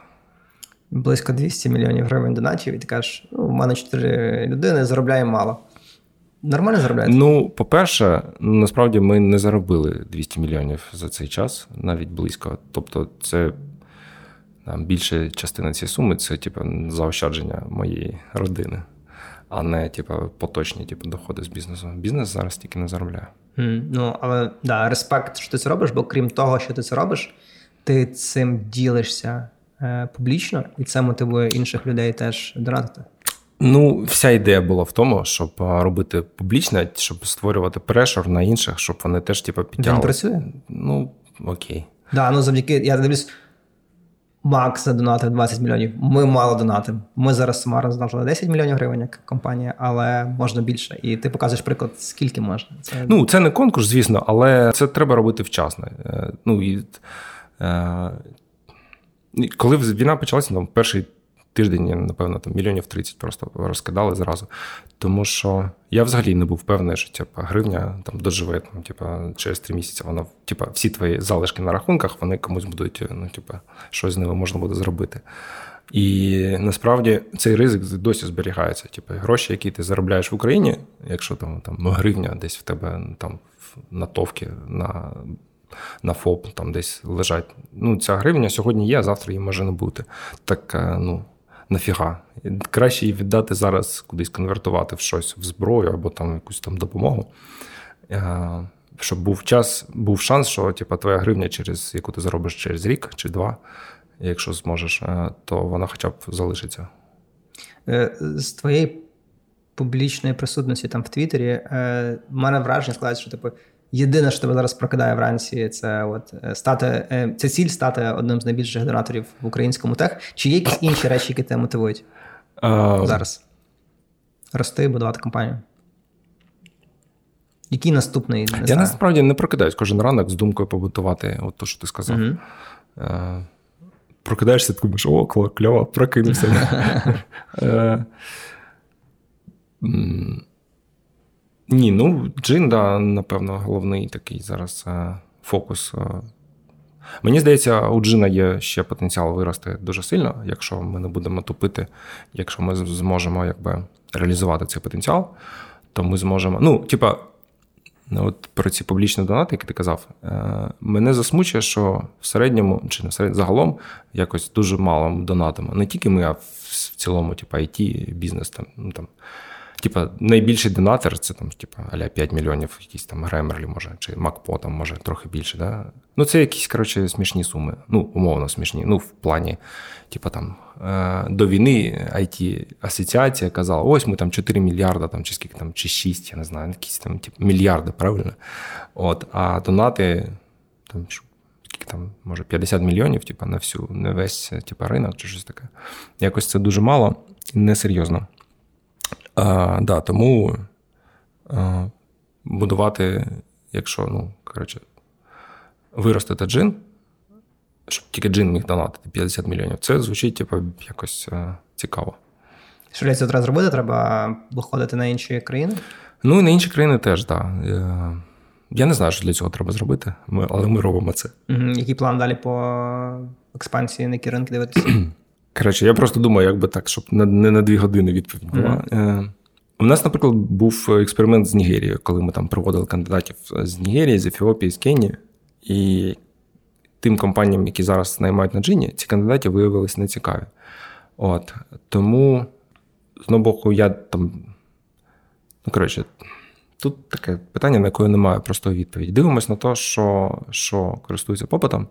Близько 200 мільйонів гривень донатів, і ти кажеш, ну, у мене 4 людини, заробляє мало. Нормально заробляєте? Ну, по-перше, насправді ми не заробили 200 мільйонів за цей час, навіть близько. Тобто, це там, більша частина цієї суми це типу, заощадження моєї родини, а не типу, поточні типу, доходи з бізнесу. Бізнес зараз тільки не заробляє. Mm, ну, але да, респект, що ти це робиш, бо крім того, що ти це робиш, ти цим ділишся публічно, і це мотивує інших людей теж донатити. Ну, вся ідея була в тому, щоб робити публічне, щоб створювати прешор на інших, щоб вони теж типу, підтягували. Він працює? Ну, окей. Да, ну завдяки, я дивлюсь, Макс задонатив 20 мільйонів. Ми мало донатимо. Ми зараз сумарно задонатили 10 мільйонів гривень як компанія, але можна більше. І ти показуєш приклад, скільки можна. Це ну це не конкурс, звісно, але це треба робити вчасно. Е, ну і е, коли війна почалася, там перший тиждень, напевно, там мільйонів 30 просто розкидали зразу. Тому що я взагалі не був впевнений, що типу, гривня там доживе там, типу, через три місяці. Вона, типу, всі твої залишки на рахунках, вони комусь будуть, ну, типу, щось з ними можна буде зробити. І насправді цей ризик досі зберігається. Типу, гроші, які ти заробляєш в Україні, якщо там там гривня десь в тебе там на товки, на на ФОП там десь лежать. Ну, ця гривня сьогодні є, а завтра її може не бути. Так е, ну, нафіга. Краще її віддати зараз, кудись конвертувати в щось в зброю або там якусь там допомогу. Е, щоб був час, був шанс, що типу, твоя гривня, через яку ти заробиш через рік чи два, якщо зможеш, е, то вона хоча б залишиться. З твоєї публічної присутності там в Твіттері, в мене враження складається, що типу, Єдине, що тебе зараз прокидає вранці, це от е, стати е, це ціль стати одним з найбільших донаторів в українському тех. Чи є якісь інші речі, які тебе мотивують uh... зараз? Рости, будувати компанію. Який наступний? Не Я знаю. насправді не прокидаюсь кожен ранок з думкою побутувати, от то, що ти сказав. Uh-huh. Uh, прокидаєшся, ти думаєш, о, кльово, прокинувся. [laughs] Ні, ну джин, да, напевно, головний такий зараз е, фокус. Е. Мені здається, у джина є ще потенціал вирости дуже сильно, якщо ми не будемо тупити, якщо ми зможемо якби реалізувати цей потенціал, то ми зможемо. Ну, типа, от про ці публічні донати, які ти казав, е, мене засмучує, що в середньому чи на серед загалом якось дуже мало донатимо. Не тільки ми, а в цілому, типа, IT, бізнес там. ну там. Типа, найбільший донатор це там, типа, аля 5 мільйонів, якісь там Гремерлі, може, чи Макпо там, може, трохи більше. Да? Ну, це якісь, коротше, смішні суми. Ну, умовно смішні. Ну, в плані, типа там е, до війни it асоціація казала: ось ми там 4 мільярда, там, чи скільки там, чи 6, я не знаю, якісь там типу, мільярди, правильно? От, А донати там. Скільки там, може, 50 мільйонів, типа, на всю, на весь типа, ринок чи щось таке. Якось це дуже мало несерйозно. А, да, Тому а, будувати, якщо ну, коротше, виростити джин, щоб тільки джин міг донатити 50 мільйонів, це звучить типу, якось а, цікаво. Що для цього треба зробити? Треба виходити на інші країни? Ну і на інші країни теж, так. Да. Я не знаю, що для цього треба зробити, але ми робимо це. Угу. Який план далі по експансії, на які ринки дивитися? [clears throat] Коротше, я просто думаю, як би так, щоб не на дві години відповідь була. Mm-hmm. У нас, наприклад, був експеримент з Нігерією, коли ми там проводили кандидатів з Нігерії, з Ефіопії, з Кенії. І тим компаніям, які зараз наймають на джині, ці кандидати виявилися нецікаві. От. Тому, з одного боку, я там. Ну, коротше, тут таке питання, на яке немає простої відповіді. Дивимось на те, що що користується попитом,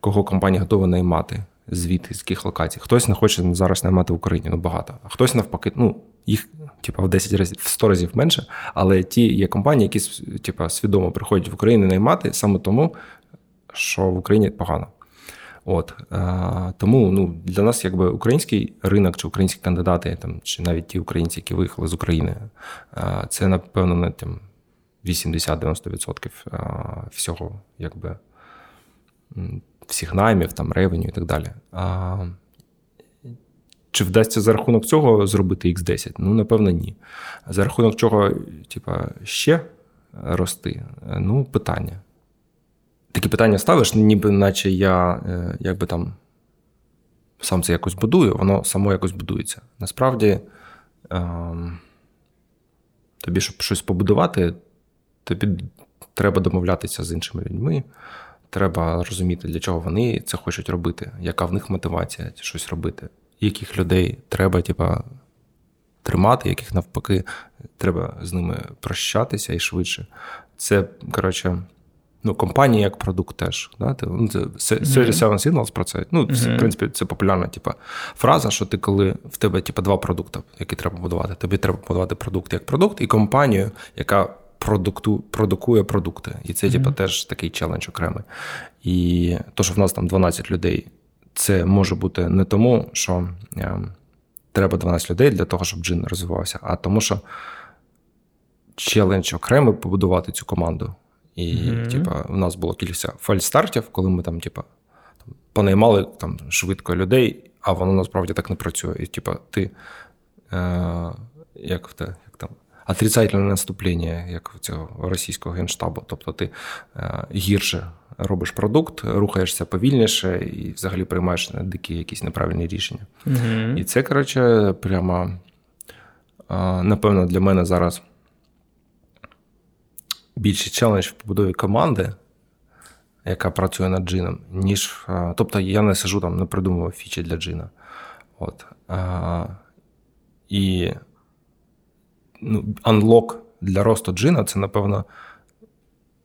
кого компанія готова наймати, звідти, з яких локацій. Хтось не хоче зараз наймати в Україні, ну багато, а хтось навпаки, ну, їх типу, в 10 разів, в 100 разів менше. Але ті є компанії, які типу, свідомо приходять в Україну наймати саме тому, що в Україні погано. От е, Тому ну, для нас, якби український ринок, чи українські кандидати, там, чи навіть ті українці, які виїхали з України, е, це, напевно, не там 80-90% е, всього, якби всіх наймів, там, ревеню і так далі. А, Чи вдасться за рахунок цього зробити X10? Ну, напевно, ні. За рахунок чого, типа, ще рости? Ну, питання такі питання ставиш, ніби наче я е, якби там сам це якось будую, воно само якось будується. Насправді, ем, тобі, щоб щось побудувати, тобі треба домовлятися з іншими людьми. Треба розуміти, для чого вони це хочуть робити, яка в них мотивація щось робити, яких людей треба, типа, тримати, яких навпаки, треба з ними прощатися і швидше. Це, коротше, Ну, компанія як продукт теж. Да? Ну, це Series 7 Signals про це. Ну, mm-hmm. в принципі, це популярна типа, фраза, що ти, коли в тебе типа, два продукти, які треба будувати, тобі треба будувати продукт як продукт, і компанію, яка продукту, продукує продукти. І це, mm-hmm. типа, теж такий челендж окремий. І то, що в нас там 12 людей, це може бути не тому, що е, треба 12 людей для того, щоб джин розвивався, а тому, що челендж окремий побудувати цю команду. І, mm-hmm. типа, у нас було кілька фальстартів, коли ми там, типа, понаймали там швидко людей, а воно насправді так не працює. І, типа, ти е, як те, як там, отрицательне наступлення, як цього російського генштабу. Тобто ти е, гірше робиш продукт, рухаєшся повільніше і взагалі приймаєш дикі якісь неправильні рішення. Mm-hmm. І це, коротше, прямо, е, напевно, для мене зараз більший челендж в побудові команди, яка працює над джином, ніж. Тобто я не сижу там, не придумував фічі для джина. От. А, І ну, unlock для росту джина це, напевно,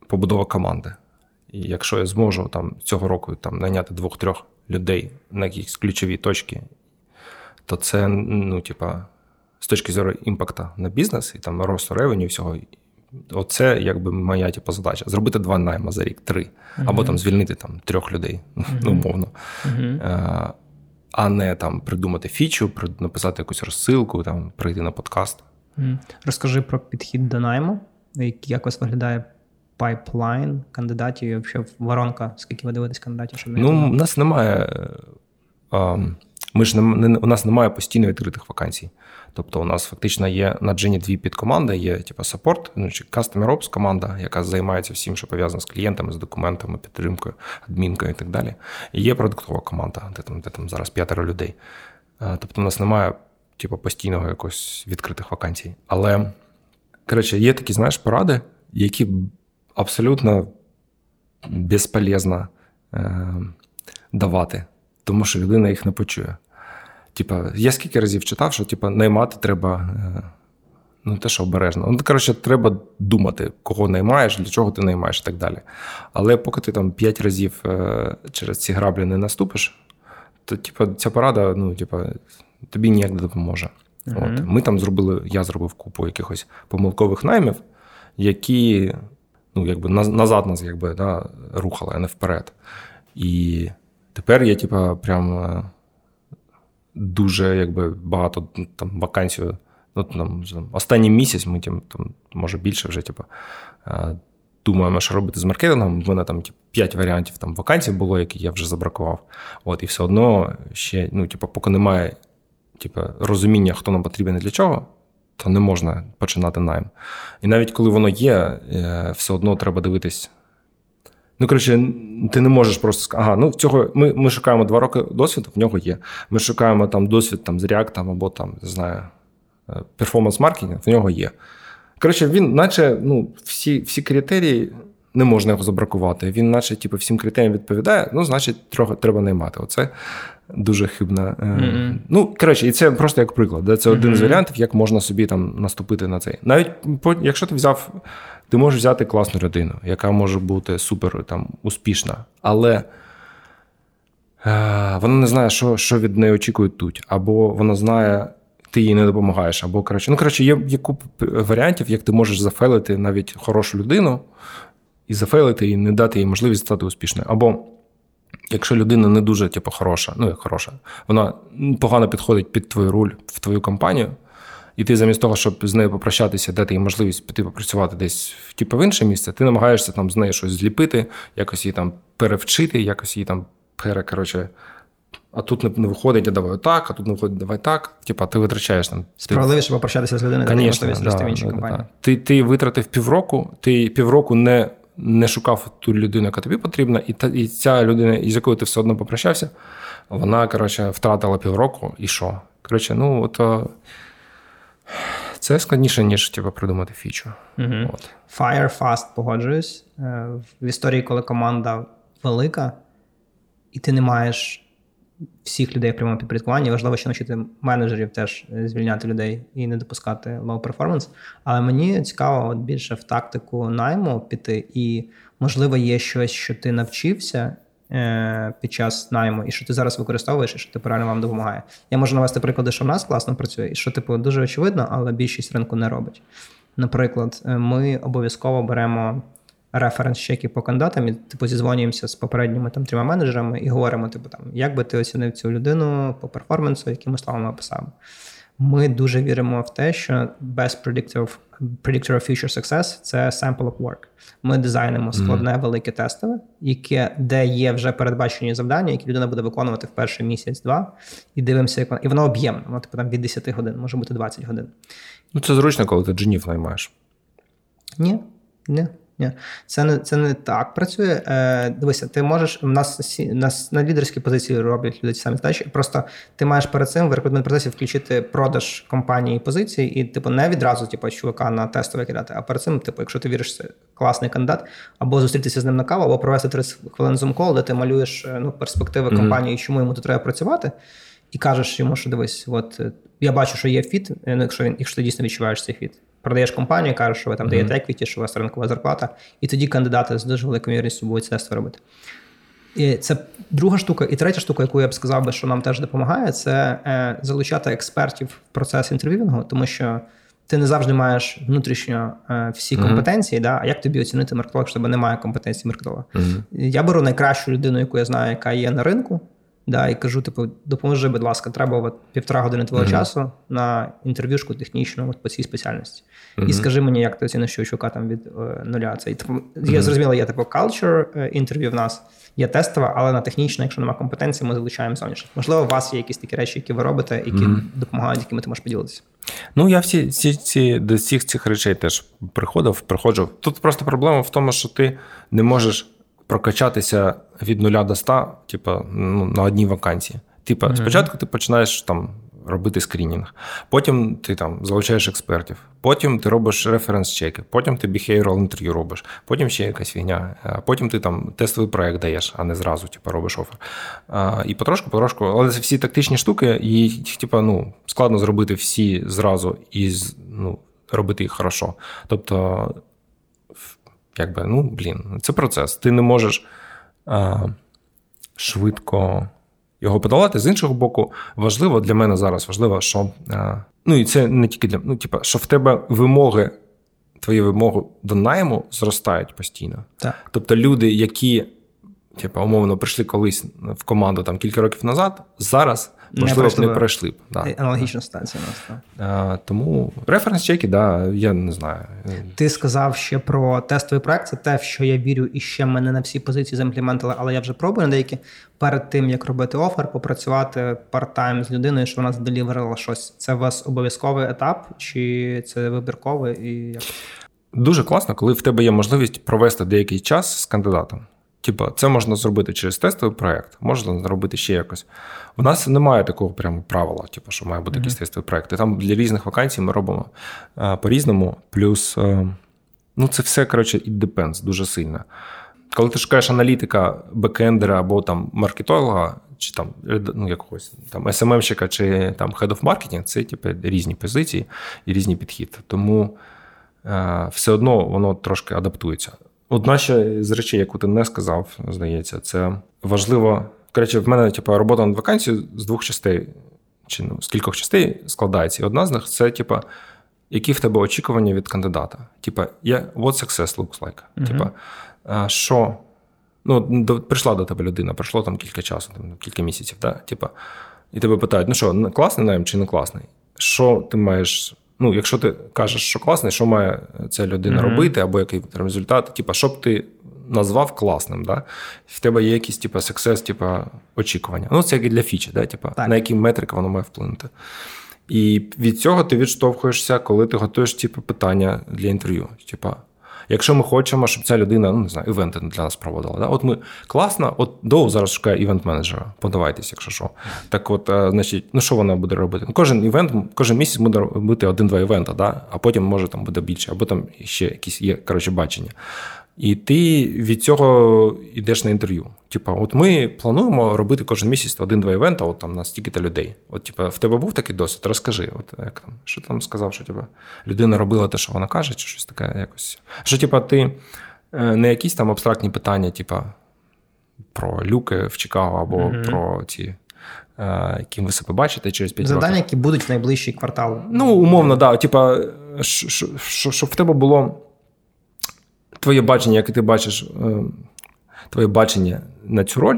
побудова команди. І якщо я зможу там цього року там найняти двох-трьох людей на якісь ключові точки, то це, ну, типа, з точки зору імпакта на бізнес і там росту ревеню всього, Оце якби моя типу, задача. Зробити два найма за рік, три. Uh-huh. Або там звільнити там трьох людей, [laughs] uh-huh. умовно. Uh-huh. А не там придумати фічу, написати якусь розсилку, там прийти на подкаст. Розкажи про підхід до найму, як ось виглядає пайплайн кандидатів і взагалі воронка, скільки ви дивитесь кандидатів? Щоб ну, у нас немає. Ми ж не, у нас немає постійно відкритих вакансій. Тобто, у нас фактично є на Джині дві підкоманди: є типу саппорт, ну чи Customer Ops команда, яка займається всім, що пов'язано з клієнтами, з документами, підтримкою, адмінкою і так далі. І є продуктова команда, де там де там зараз п'ятеро людей. Е, тобто, у нас немає типу, постійного якось відкритих вакансій. Але коротше, є такі, знаєш, поради, які абсолютно безполезно е, давати, тому що людина їх не почує. Типа, я скільки разів читав, що типа, наймати треба. Е, ну, те, що обережно. Ну, коротше, треба думати, кого наймаєш, для чого ти наймаєш і так далі. Але поки ти там 5 разів е, через ці граблі не наступиш, то типу, ця порада ну, типу, тобі ніяк не допоможе. Uh-huh. От. Ми там зробили, я зробив купу якихось помилкових наймів, які ну, якби назад нас якби, да, рухали, а не вперед. І тепер я, типу, прям е, дуже якби багато ну, там вакансій. Ну, там, Останній місяць ми там, може більше вже, типу, думаємо, що робити з маркетингом. У мене там типу, 5 варіантів там вакансій було, які я вже забракував. От, І все одно ще, ну, типу, поки немає типу, розуміння, хто нам потрібен і для чого, то не можна починати найм. І навіть коли воно є, е, все одно треба дивитись, Ну, коротше, ти не можеш просто сказати, ага, ну цього ми ми шукаємо два роки досвіду, в нього є. Ми шукаємо там досвід там, з React або там, не знаю, перформанс-маркетинг, в нього є. Коротше, він, наче ну, всі всі критерії не можна його забракувати. Він, наче, типу, всім критеріям відповідає, ну, значить, трохи треба наймати. Оце дуже хибна. Mm-hmm. Ну, коротше, і це просто як приклад. Це один mm-hmm. з варіантів, як можна собі там наступити на цей. Навіть якщо ти взяв, ти можеш взяти класну людину, яка може бути супер там успішна, але. Е, вона не знає, що що від неї очікують тут, або вона знає, ти їй не допомагаєш, або коротше, ну коротше, є є купа варіантів, як ти можеш зафейлити навіть хорошу людину і зафейлити і не дати їй можливість стати успішною. Або якщо людина не дуже типу, хороша, ну як хороша, вона погано підходить під твою руль в твою компанію, і ти замість того, щоб з нею попрощатися, дати їй можливість піти попрацювати десь типу, в інше місце, ти намагаєшся там з нею щось зліпити, якось її там перевчити, якось її там пере, коротше, а тут не виходить, а давай так, а тут не виходить, давай так. Типа ти витрачаєш там. Справедливіше попрощатися з людиною, Конечно, да, в іншій да, компанії. Да. Ти ти витратив півроку, ти півроку не не шукав ту людину, яка тобі потрібна, і та, і ця людина, із якою ти все одно попрощався, вона, коротше, втратила півроку і що? Коротше, ну, от, це складніше, ніж типу, придумати фічу. Угу. От. Fire fast, погоджуюсь. Е, в історії, коли команда велика, і ти не маєш всіх людей в прямому підпорядкуванні. Важливо ще навчити менеджерів теж е, звільняти людей і не допускати low performance. Але мені цікаво от більше в тактику найму піти, і можливо є щось, що ти навчився. Е, під час найму, і що ти зараз використовуєш, і що типу реально вам допомагає. Я можу навести приклади, що в нас класно працює, і що, типу, дуже очевидно, але більшість ринку не робить. Наприклад, е, ми обов'язково беремо референс-чеки по кандидатам і типу зізвонюємося з попередніми там трьома менеджерами і говоримо, типу, там, як би ти оцінив цю людину по перформансу, якими словами описав. Ми дуже віримо в те, що best predictor of, predictor of future success – це sample of work. Ми дизайнимо складне mm-hmm. велике тестове, яке де є вже передбачені завдання, які людина буде виконувати в перший місяць-два, і дивимося, як воно і воно об'ємне. Воно типу там від 10 годин, може бути 20 годин. Ну це зручно, коли ти джинів наймаєш. Ні, ні. Ні, це не це не так працює. Е, Дивися, ти можеш в нас нас на лідерській позиції роблять люди ті самі задачі. Просто ти маєш перед цим в рекрутмент процесі включити продаж компанії позиції, і типу не відразу, типу, чувака на тестове кидати. А перед цим, типу, якщо ти віриш, це класний кандидат, або зустрітися з ним на каву, або провести 30 хвилин зум-кол, де ти малюєш е, ну, перспективи mm-hmm. компанії, чому йому тут треба працювати. І кажеш йому, що дивись, от е, я бачу, що є фіт, е, ну, якщо він, якщо ти дійсно відчуваєш цей фіт продаєш компанію, кажеш, що ви там mm-hmm. даєте еквіті, що у вас ринкова зарплата, і тоді кандидати з дуже великою вірністю будуть це робити. І Це друга штука. І третя штука, яку я б сказав би, що нам теж допомагає, це е, залучати експертів в процес інтерв'юінгу, тому що ти не завжди маєш внутрішньо е, всі mm-hmm. компетенції. Да? А як тобі оцінити маркетолог, якщо тебе немає компетенції маркетолога? Mm-hmm. Я беру найкращу людину, яку я знаю, яка є на ринку. Да, І кажу, типу, допоможи, будь ласка, треба от півтора години твого uh-huh. часу на інтерв'юшку технічну от по цій спеціальності. Uh-huh. І скажи мені, як ти оціниш чувака там від е, нуля. Це типу, uh-huh. я зрозуміло, є типу culture е, інтерв'ю в нас, є тестова, але на технічне, якщо немає компетенції, ми залучаємо зовнішніх. Можливо, у вас є якісь такі речі, які ви робите, які допомагають, якими ти можеш поділитися. Ну, я всі ці, ці, до всіх цих речей теж приходив, приходжу. Тут просто проблема в тому, що ти не можеш прокачатися від нуля до ста, типу, ну, на одній вакансії. Типу, mm-hmm. спочатку ти починаєш там робити скрінінг, потім ти там залучаєш експертів, потім ти робиш референс-чеки, потім ти behavioral інтерв'ю робиш, потім ще якась фігня, потім ти там тестовий проект даєш, а не зразу типу, робиш офер. І потрошку, потрошку, але це всі тактичні штуки, і типу, ну, складно зробити всі зразу і ну, робити їх хорошо. Тобто якби, ну, блін, це процес. Ти не можеш а, швидко його подолати. З іншого боку, важливо для мене зараз важливо, що. А, ну, і це не тільки для ну, типу, що в тебе вимоги, твої вимоги до найму зростають постійно. Так. Тобто люди, які. Типа, умовно, прийшли колись в команду там кілька років назад. Зараз можливо, б не пройшли б. Да. Аналогічна ситуація у нас. А, Тому референс-чеки, да, я не знаю. Ти сказав ще про тестовий проект. Це те, в що я вірю, і ще мене на всі позиції заімплементили, але я вже пробую на деякі. Перед тим, як робити офер, попрацювати парт-тайм з людиною, що вона заделіверила щось. Це у вас обов'язковий етап, чи це вибірковий? і як? Дуже класно, коли в тебе є можливість провести деякий час з кандидатом. Типа, це можна зробити через тестовий проект, можна зробити ще якось. У нас немає такого прямо правила, типу, що має бути mm-hmm. якийсь тестовий проект. І Там для різних вакансій ми робимо а, по-різному. Плюс, а, ну, це все, коротше, it depends дуже сильно. Коли ти шукаєш аналітика, бекендера або там маркетолога, чи там ну, якогось там SMM-щика, чи там Head of Marketing, це типу, різні позиції і різні підхід. Тому е, все одно воно трошки адаптується. Одна ще з речей, яку ти не сказав, здається, це важливо. Коротше, в мене типу, робота над вакансією з двох частей, чи ну, з кількох частей складається. І одна з них це, типу, які в тебе очікування від кандидата. Типа, what success looks like? Uh-huh. Типа, що ну, до, прийшла до тебе людина, пройшло там кілька часу, там, кілька місяців, да? Типа, і тебе питають: ну що, класний найм чи не класний? Що ти маєш? Ну, якщо ти кажеш, що класний, що має ця людина mm-hmm. робити, або який результат, типа, що б ти назвав класним, да? в тебе є якісь типа, сексес, типа, очікування. Ну, це як і для фічі, да? типа, на які метрики воно має вплинути. І від цього ти відштовхуєшся, коли ти готуєш типу, питання для інтерв'ю. Типа, Якщо ми хочемо, щоб ця людина, ну не знаю, івенти для нас проводила. Да? От ми класно, от Доу зараз шукає івент-менеджера. Подавайтесь, якщо що. Так, от, значить, ну що вона буде робити? Ну, Кожен івент, кожен місяць буде робити один-два івента, да? а потім може там буде більше, або там ще якісь є коротше бачення. І ти від цього йдеш на інтерв'ю. Типа, от ми плануємо робити кожен місяць один-два івента, от там на стільки-то людей. От, типа, в тебе був такий досвід? Розкажи, от як там, що там сказав, що типа, людина робила те, що вона каже, чи щось таке якось. Що, типа, ти е, не якісь там абстрактні питання, типа про люки в Чикаго або mm про ці. Е, яким ви себе бачите через 5 Завдання, років. які будуть в найближчий квартал. Ну, умовно, так. Да, типа, щоб в тебе було твоє бачення, як ти бачиш, е, твоє бачення на цю роль,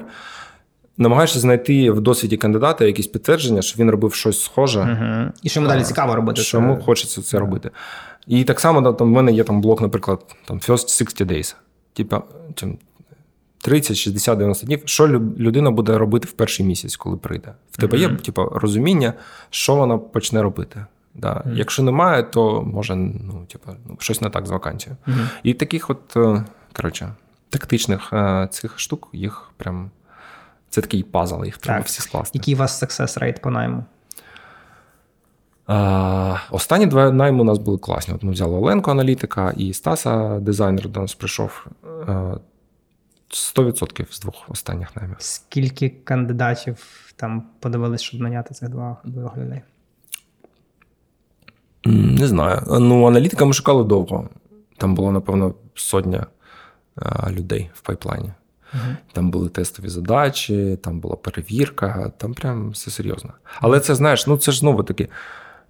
намагаєшся знайти в досвіді кандидата якісь підтвердження, що він робив щось схоже. Угу. І що йому далі цікаво робити. Що йому хочеться це робити. І так само там, в мене є там блок, наприклад, там First 60 Days. Типа 30, 60, 90 днів. Що людина буде робити в перший місяць, коли прийде? В тебе є типу, розуміння, що вона почне робити. Да. Mm-hmm. Якщо немає, то може ну, типу, ну, щось не так з вакансією. Mm-hmm. І таких от, е, коротше, тактичних е, цих штук, їх прям це такий пазл, їх треба всі скласти. Який у вас success rate по найму? А, Останні два найму у нас були класні. От Ми взяли Оленко аналітика і Стаса, дизайнер до нас прийшов. 100% з двох останніх наймів. Скільки кандидатів там подивились, щоб наняти цих двох людей? Не знаю. Ну, аналітика ми шукали довго. Там було, напевно, сотня людей в пайплайні. uh Там були тестові задачі, там була перевірка, там прям все серйозно. Але це знаєш, ну це ж знову таки.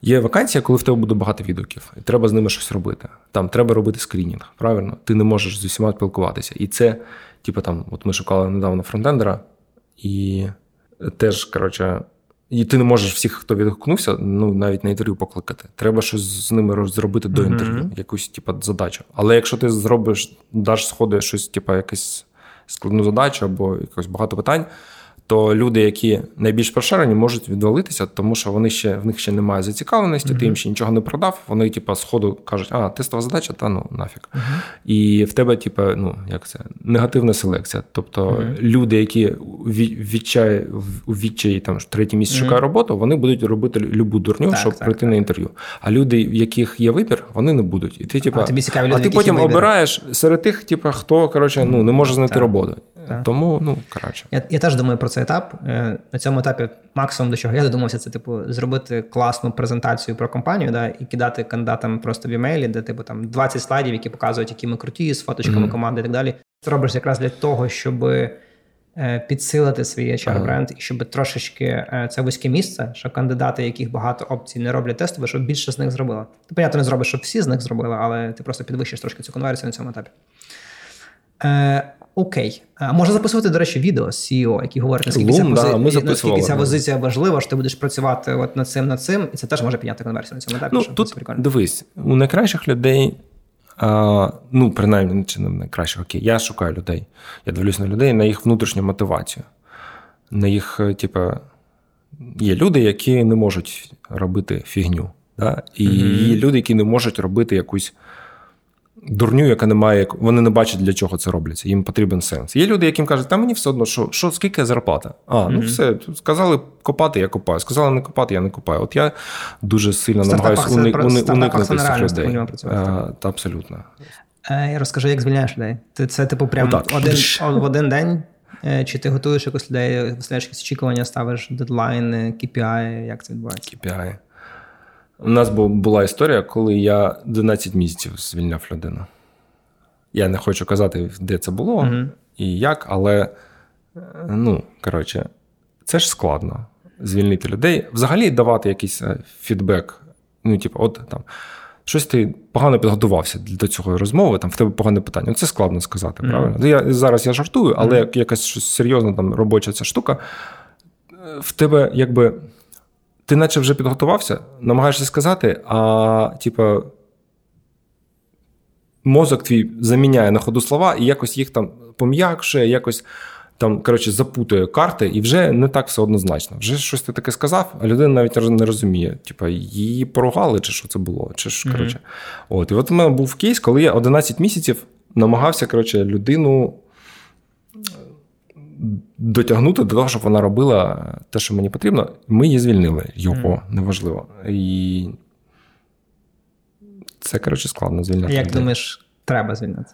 Є вакансія, коли в тебе буде багато відгуків, і треба з ними щось робити. Там треба робити скринінг, правильно? Ти не можеш з усіма спілкуватися. І це, типу, там, от ми шукали недавно фронтендера, і теж, коротше, і ти не можеш всіх, хто відгукнувся, ну навіть на інтерв'ю покликати. Треба щось з ними зробити до інтерв'ю, mm-hmm. якусь типу, задачу. Але якщо ти зробиш, даш сходи щось, типу, якусь складну задачу або якось багато питань, то люди, які найбільш прошарені, можуть відвалитися, тому що вони ще в них ще немає зацікавленості, mm-hmm. ти їм ще нічого не продав. Вони, типу, з ходу кажуть, а тестова задача, та ну нафіг. Mm-hmm. І в тебе, типу, ну як це негативна селекція. Тобто mm-hmm. люди, які відчай у відчаї там третій місяць шукають роботу, вони будуть робити любу дурню, так, щоб так, прийти так. на інтерв'ю. А люди, в яких є вибір, вони не будуть. І ти, типу, а, тобі цікаві люди, а ти потім обираєш серед тих, типу, хто коротше, ну не може знайти роботу. Так. Тому, ну коротше. Я я теж думаю про цей етап. Е, на цьому етапі максимум до чого я додумався, це типу зробити класну презентацію про компанію, да, і кидати кандидатам просто в емейлі, де типу там 20 слайдів, які показують, які ми круті, з фоточками mm-hmm. команди і так далі. Це робиш якраз для того, щоб е, підсилити свій hr бренд і щоб трошечки е, це вузьке місце, що кандидати, яких багато опцій не роблять тестове, щоб більше з них зробили. Ти понятно не зробиш, щоб всі з них зробили, але ти просто підвищиш трошки цю конверсію на цьому етапі. Окей, а можна записувати, до речі, відео з CEO, які говорять, наскільки, Лум, ця, да, пози... наскільки ця позиція важлива, що ти будеш працювати от над цим, над цим, і це теж може підняти конверсію на цьому етапі. Ну, Тут дивись, у найкращих людей, а, ну, принаймні, чи не найкращих, окей, я шукаю людей. Я дивлюсь на людей, на їх внутрішню мотивацію. На їх, е, типа, є люди, які не можуть робити фігню. Да? І mm-hmm. є люди, які не можуть робити якусь дурню, яка не має, вони не бачать, для чого це робляться. Їм потрібен сенс. Є люди, яким кажуть, та мені все одно, що що скільки зарплата? А, mm-hmm. ну все, сказали копати, я копаю. Сказали не копати, я не копаю. От я дуже сильно намагаюся уник, уник, уникнути цих людей. А, та абсолютно. Е, я розкажу, як звільняєш людей. Ти це, типу, прямо один, в один день. Е, чи ти готуєш якось людей, виставляєш якісь очікування, ставиш дедлайни, KPI, як це відбувається? KPI. У нас була історія, коли я 12 місяців звільняв людину. Я не хочу казати, де це було mm і як, але ну, коротше, це ж складно звільнити людей. Взагалі давати якийсь е, фідбек. Ну, типу, от там. Щось ти погано підготувався до цього розмови, там в тебе погане питання. Ну, це складно сказати, mm правильно? Я, Зараз я жартую, але mm якась щось серйозна там робоча ця штука, в тебе якби ти наче вже підготувався, намагаєшся сказати, а типа, мозок твій заміняє на ходу слова і якось їх там пом'якшує, якось там, коротше, запутує карти, і вже не так все однозначно. Вже щось ти таке сказав, а людина навіть не розуміє. Типа, її поругали, чи що це було. Чи ж, коротше. Mm-hmm. От, І от у мене був кейс, коли я 11 місяців намагався коротше, людину дотягнути до того, щоб вона робила те, що мені потрібно. Ми її звільнили, його, mm. неважливо. І це, коротше, складно звільняти. Як людей. думаєш, треба звільняти?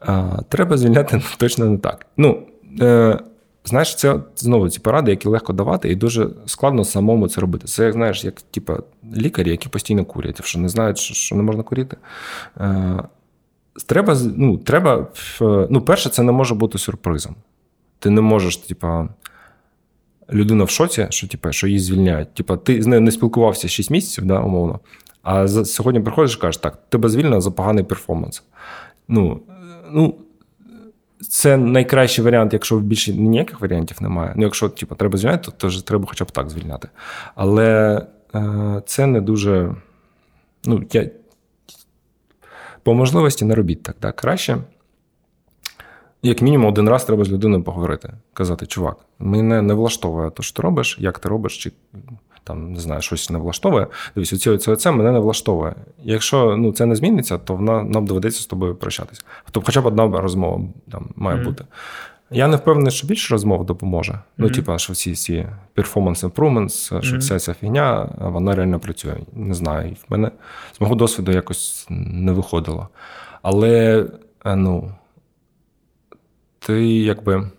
А, Треба звільняти точно не так. Ну, е, знаєш, це знову ці поради, які легко давати, і дуже складно самому це робити. Це, як знаєш, як типу, лікарі, які постійно курять, що не знають, що не можна курити. Е, Треба, ну, треба, ну, перше, це не може бути сюрпризом. Ти не можеш, типа, людина в шоці, що типа, що її звільняють. Типа, ти з нею не спілкувався 6 місяців, да, умовно. А сьогодні приходиш і кажеш, так, тебе звільнено за поганий перформанс. Ну, ну, це найкращий варіант, якщо більше ніяких варіантів немає. Ну, якщо типу, треба звільняти, то, то треба хоча б так звільняти. Але е, це не дуже. Ну, я по можливості не робіть так. так. Краще, як мінімум, один раз треба з людиною поговорити. Казати, чувак, мене не влаштовує те, що ти робиш, як ти робиш, чи там не знаю, щось не влаштовує. Дивись, оці, оце, оце мене не влаштовує. Якщо ну, це не зміниться, то вона, нам доведеться з тобою прощатися. Тобто, хоча б одна розмова там має mm-hmm. бути. Я не впевнений, що більше розмов допоможе. Mm-hmm. Ну, типа, що всі ці performance improvements, що вся ця фігня, вона реально працює. Не знаю. В мене з мого досвіду якось не виходило. Але е, ну, ти якби.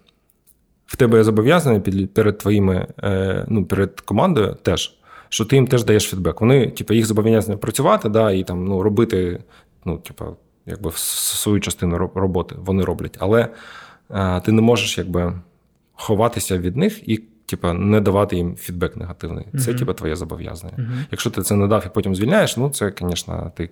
В тебе є зобов'язання перед твоїми, е, ну, перед командою теж, що ти їм теж даєш фідбек. Вони, типу, їх зобов'язані працювати, да, і там ну, робити, ну, типу, якби свою частину роботи вони роблять. Але ти не можеш якби ховатися від них і типа, не давати їм фідбек негативний. Це uh-huh. типа, твоє зобов'язання. Uh-huh. Якщо ти це не дав і потім звільняєш, ну це, звісно, ти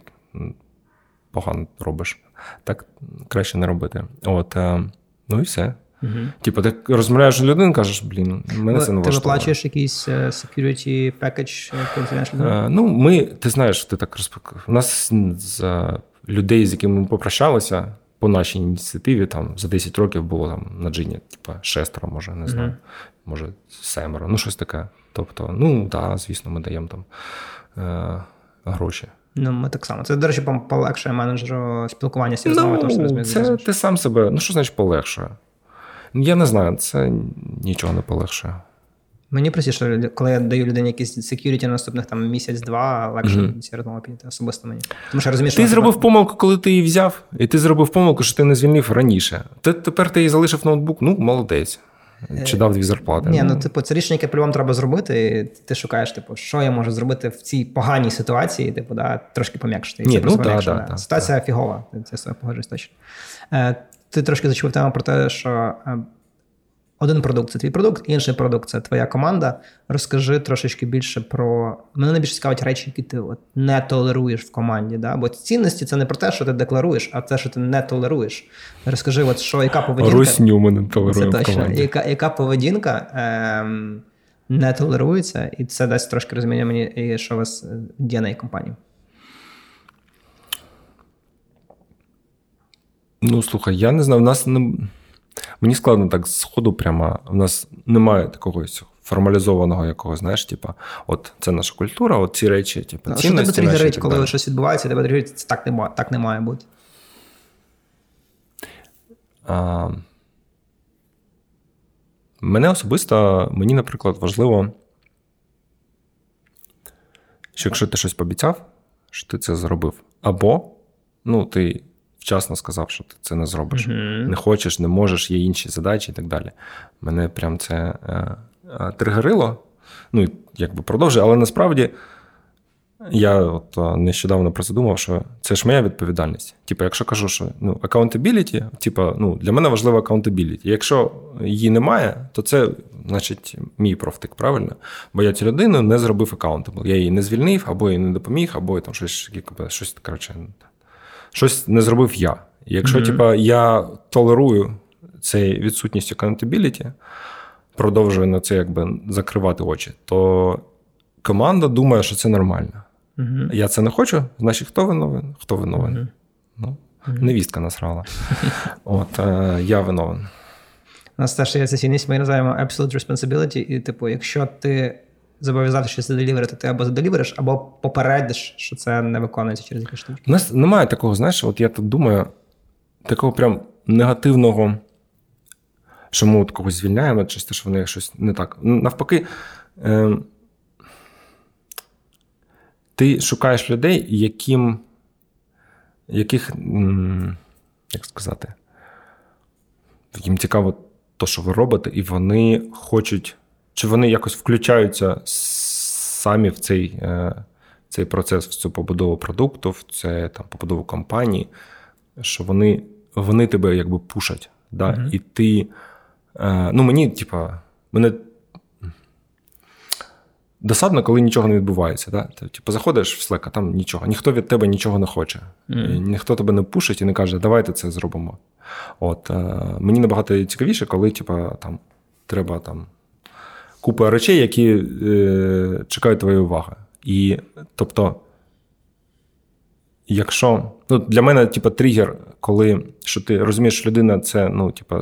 погано робиш. Так краще не робити. От, е, Ну і все. Uh-huh. Типу, ти розмовляєш з людиною, кажеш, блін, мене це не влаштовує. Ти виплачуєш якийсь е, security package, коли звільняєш людину? Ну, ми, ти знаєш, ти так розпак... У нас з людей, з якими ми попрощалися, по нашій ініціативі там за 10 років було там на джині, типа шестеро, може, не знаю, mm-hmm. може, семеро, ну щось таке. Тобто, ну так, звісно, ми даємо там е, гроші. Ну, ми так само. Це, до речі, полегшує менеджеру спілкування з ну, тому що Це ти сам себе. Ну, що значить полегшує? Я не знаю, це нічого не полегшує. Мені простіше, коли я даю людині якісь security на наступних там місяць-два, легше mm-hmm. ці розмови підійти особисто мені. Тому що я розумію, що Ти зробив тебе... помилку, коли ти її взяв, і ти зробив помилку, що ти не звільнив раніше. Ти, Тепер ти її залишив ноутбук, ну молодець. Чи дав дві зарплати? Ні, ну типу, це рішення, яке по-любому треба зробити. і Ти шукаєш, типу, що я можу зробити в цій поганій ситуації, типу, да, трошки пом'якшити. Ні, це ну, да, да, да, Ситуація да. фігова, це погоджуюсь точно. Е, Ти трошки зачув тему про те, що е, один продукт це твій продукт, інший продукт це твоя команда. Розкажи трошечки більше про мене найбільше цікавить речі, які ти от не толеруєш в команді. Да? Бо цінності це не про те, що ти декларуєш, а те, що ти не толеруєш. Розкажи, от що яка поведінка Русню ми не толеруємо в команді. Яка яка поведінка ем, не толерується, і це дасть трошки розуміння мені, що у вас є на компанії. Ну слухай, я не знаю, у нас не. Мені складно так з ходу прямо. У нас немає такого формалізованого якогось, знаєш, типа, от це наша культура, от ці речі, типу, ну. Що тебе тригерить, коли далі. щось відбувається, тебе тригерить, це так не, так не має бути. А, Мене особисто, мені, наприклад, важливо, що якщо ти щось пообіцяв, що ти це зробив. Або ну, ти вчасно сказав, що ти це не зробиш. Uh-huh. Не хочеш, не можеш, є інші задачі і так далі. Мене прям це е, е, тригерило. Ну, якби продовжує, але насправді. Я от нещодавно про це думав, що це ж моя відповідальність. Типу, якщо кажу, що ну, accountability, типу, ну, для мене важлива accountability. Якщо її немає, то це, значить, мій профтик, правильно? Бо я цю людину не зробив accountable. Я її не звільнив, або їй не допоміг, або там щось щось, коротше, щось не зробив я. Якщо mm-hmm. типу, я толерую цей відсутність accountability, продовжую на це якби закривати очі, то команда думає, що це нормально. Угу. Я це не хочу, значить, хто виновен? Хто виновен? Угу. Ну, угу. Невістка насрала. От е, я виновен. У нас теж є ця цінність, ми називаємо absolute responsibility, і, типу, якщо ти зобов'язати щось заделіверити, ти або заделівериш, або попередиш, що це не виконується через якісь штуки. У нас немає такого, знаєш, от я тут думаю, такого прям негативного, що ми от когось звільняємо, через те, що вони щось не так. Навпаки. Е, ти шукаєш людей, яким, яких, як сказати, їм цікаво то, що ви робите, і вони хочуть, чи вони якось включаються самі в цей е, цей процес, в цю побудову продукту, в це там побудову компанії, що вони вони тебе якби пушать. Да? Mm-hmm. І ти. Е, ну, мені, типа, мене Досадно, коли нічого не відбувається. Да? Ти типу, заходиш в Slack, а там нічого. Ніхто від тебе нічого не хоче. Mm. Ніхто тебе не пушить і не каже, давайте це зробимо. От, е, Мені набагато цікавіше, коли типу, там, треба там, купа речей, які е, чекають твоєї уваги. І тобто, якщо ну, для мене, типу, тригер, коли що ти розумієш, що людина це ну, типу,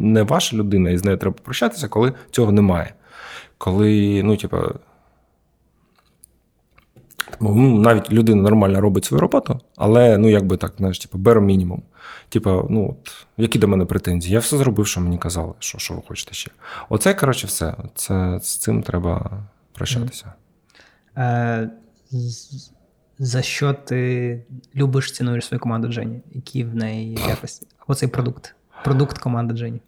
не ваша людина, і з нею треба прощатися, коли цього немає коли, ну, типа, ну, навіть людина нормально робить свою роботу, але, ну, якби так, знаєш, типу, бере мінімум. Типа, ну, от, які до мене претензії? Я все зробив, що мені казали, що що ви хочете ще. Оце, коротше, все. Це, З цим треба прощатися. Е, За що ти любиш цінуєш свою команду Джені? Які в неї [sighs] якості? Або цей продукт? Продукт команди Джені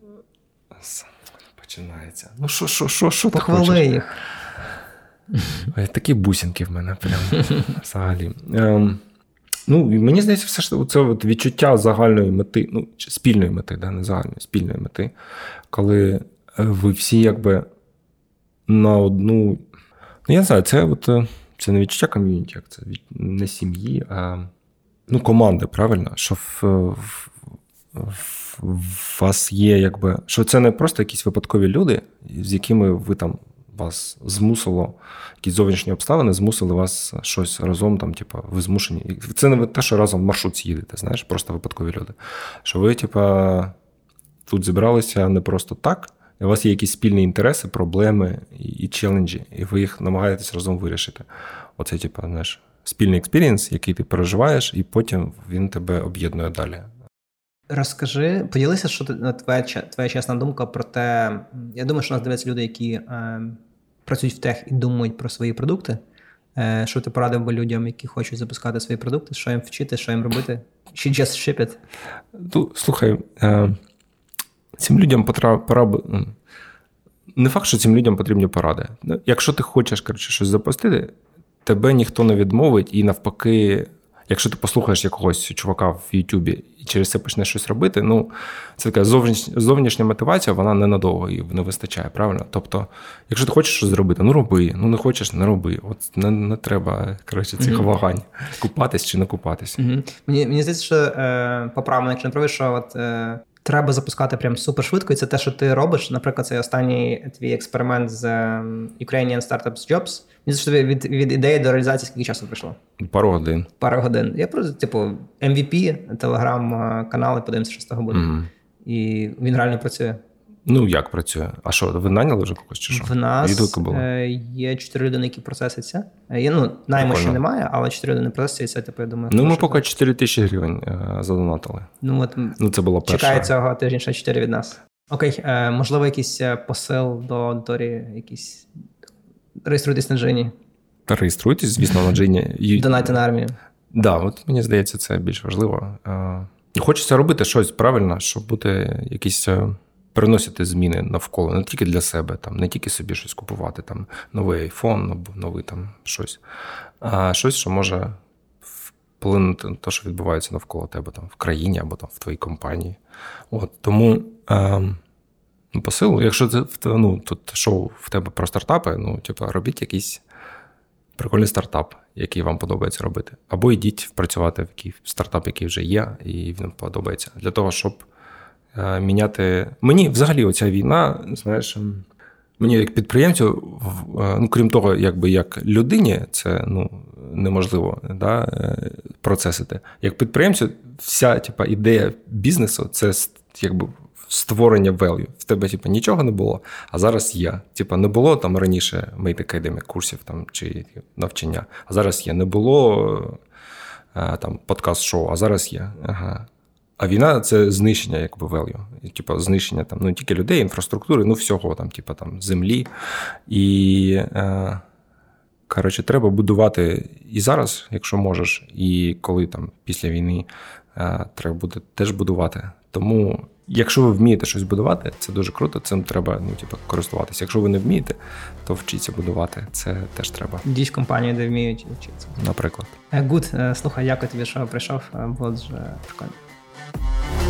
починається. Ну, що, що, що, що ти хочеш? їх. Ой, [laughs] Такі бусинки в мене прям взагалі. Ем, ну, Мені здається, все ж це от відчуття загальної мети, ну, спільної мети, да, не загальної, спільної мети, коли е, ви всі якби на одну. Ну, я не знаю, це от, е, це не відчуття ком'юніті, як це не сім'ї, а ну, команди, правильно? Що в, в у вас є, якби, що це не просто якісь випадкові люди, з якими ви там вас змусило, якісь зовнішні обставини змусили вас щось разом, там, типу, ви змушені. Це не те, що разом в маршрут їдете, знаєш, просто випадкові люди. Що ви, типу, тут зібралися не просто так. У вас є якісь спільні інтереси, проблеми і челенджі, і ви їх намагаєтесь разом вирішити. Оце, типу, знаєш, спільний experience, який ти переживаєш, і потім він тебе об'єднує далі. Розкажи, поділися, що твоя твоя чесна думка про те. Я думаю, що нас дивляться люди, які е, працюють в tech і думають про свої продукти. Е, Що ти порадив би людям, які хочуть запускати свої продукти, що їм вчити, що їм робити? Чи just ship it? Ну, Слухай, е, цим людям пора Не факт, що цим людям потрібні поради. Якщо ти хочеш коротше, щось запустити, тебе ніхто не відмовить і навпаки. Якщо ти послухаєш якогось чувака в Ютубі і через це почнеш щось робити, ну це така зовнішня, зовнішня мотивація, вона ненадовго і не вистачає, правильно? Тобто, якщо ти хочеш щось зробити, ну роби, ну не хочеш, не роби. От не, не треба коротше, цих mm-hmm. вагань, купатись чи не купатись. Mm-hmm. Мені мені здається, що е, поправно, якщо не правиш, що от. Е... Треба запускати прям супер швидко, і це те, що ти робиш. Наприклад, цей останній твій експеримент з ем, Ukrainian Startups Jobs. Мені що від від ідеї до реалізації скільки часу пройшло? Пару годин. Пару годин. Я просто, типу, MVP, телеграм-канали, подивимося, що з того буде. Mm-hmm. І він реально працює. Ну, як працює? А що, ви наняли вже когось чи що? В нас е, є чотири людини, які процесяться. Е, є, ну, Найму ще немає, але чотири людини процесяться, типу, я думаю. Ну, ми поки 4 тисячі гривень задонатили. Ну, от, ну, це було перше. Чекає цього тижня ще 4 від нас. Окей, можливо, якийсь посил до аудиторії, якийсь. Реєструйтесь на Джині. Та реєструйтесь, звісно, на Джині. Донайте на армію. Так, да, от мені здається, це більш важливо. Хочеться робити щось правильно, щоб бути якісь е, приносити зміни навколо, не тільки для себе, там, не тільки собі щось купувати, там новий айфон або новий там щось, а щось, що може вплинути на те, що відбувається навколо тебе там в країні або там в твоїй компанії. От Тому е, посилу, якщо це ну, тут шоу в тебе про стартапи, ну, типу, робіть якийсь прикольний стартап, який вам подобається робити. Або йдіть працювати в який стартап, який вже є, і він подобається. Для того, щоб міняти. Мені взагалі оця війна, знаєш, ем, мені як підприємцю, е, ну крім того, якби як людині, це ну, неможливо да, е, процесити. Як підприємцю, вся типа, ідея бізнесу це якби створення value. В тебе, типу, нічого не було, а зараз є. Типу, не було там раніше Academy курсів там, чи навчання, а зараз є. Не було е, там подкаст-шоу, а зараз є. Ага. А війна це знищення, якби value. Типу, знищення там, ну, тільки людей, інфраструктури, ну всього там, типу, там, землі. І. Е, Коротше, треба будувати і зараз, якщо можеш, і коли там після війни е, треба буде теж будувати. Тому Якщо ви вмієте щось будувати, це дуже круто. Цим треба ну, типу, користуватися. Якщо ви не вмієте, то вчіться будувати. Це теж треба. Дійсь компанії, де вміють вчитися. Наприклад. Гуд, е, слухай, дякую тобі, що прийшов. Е, було дуже прикольно. Bye.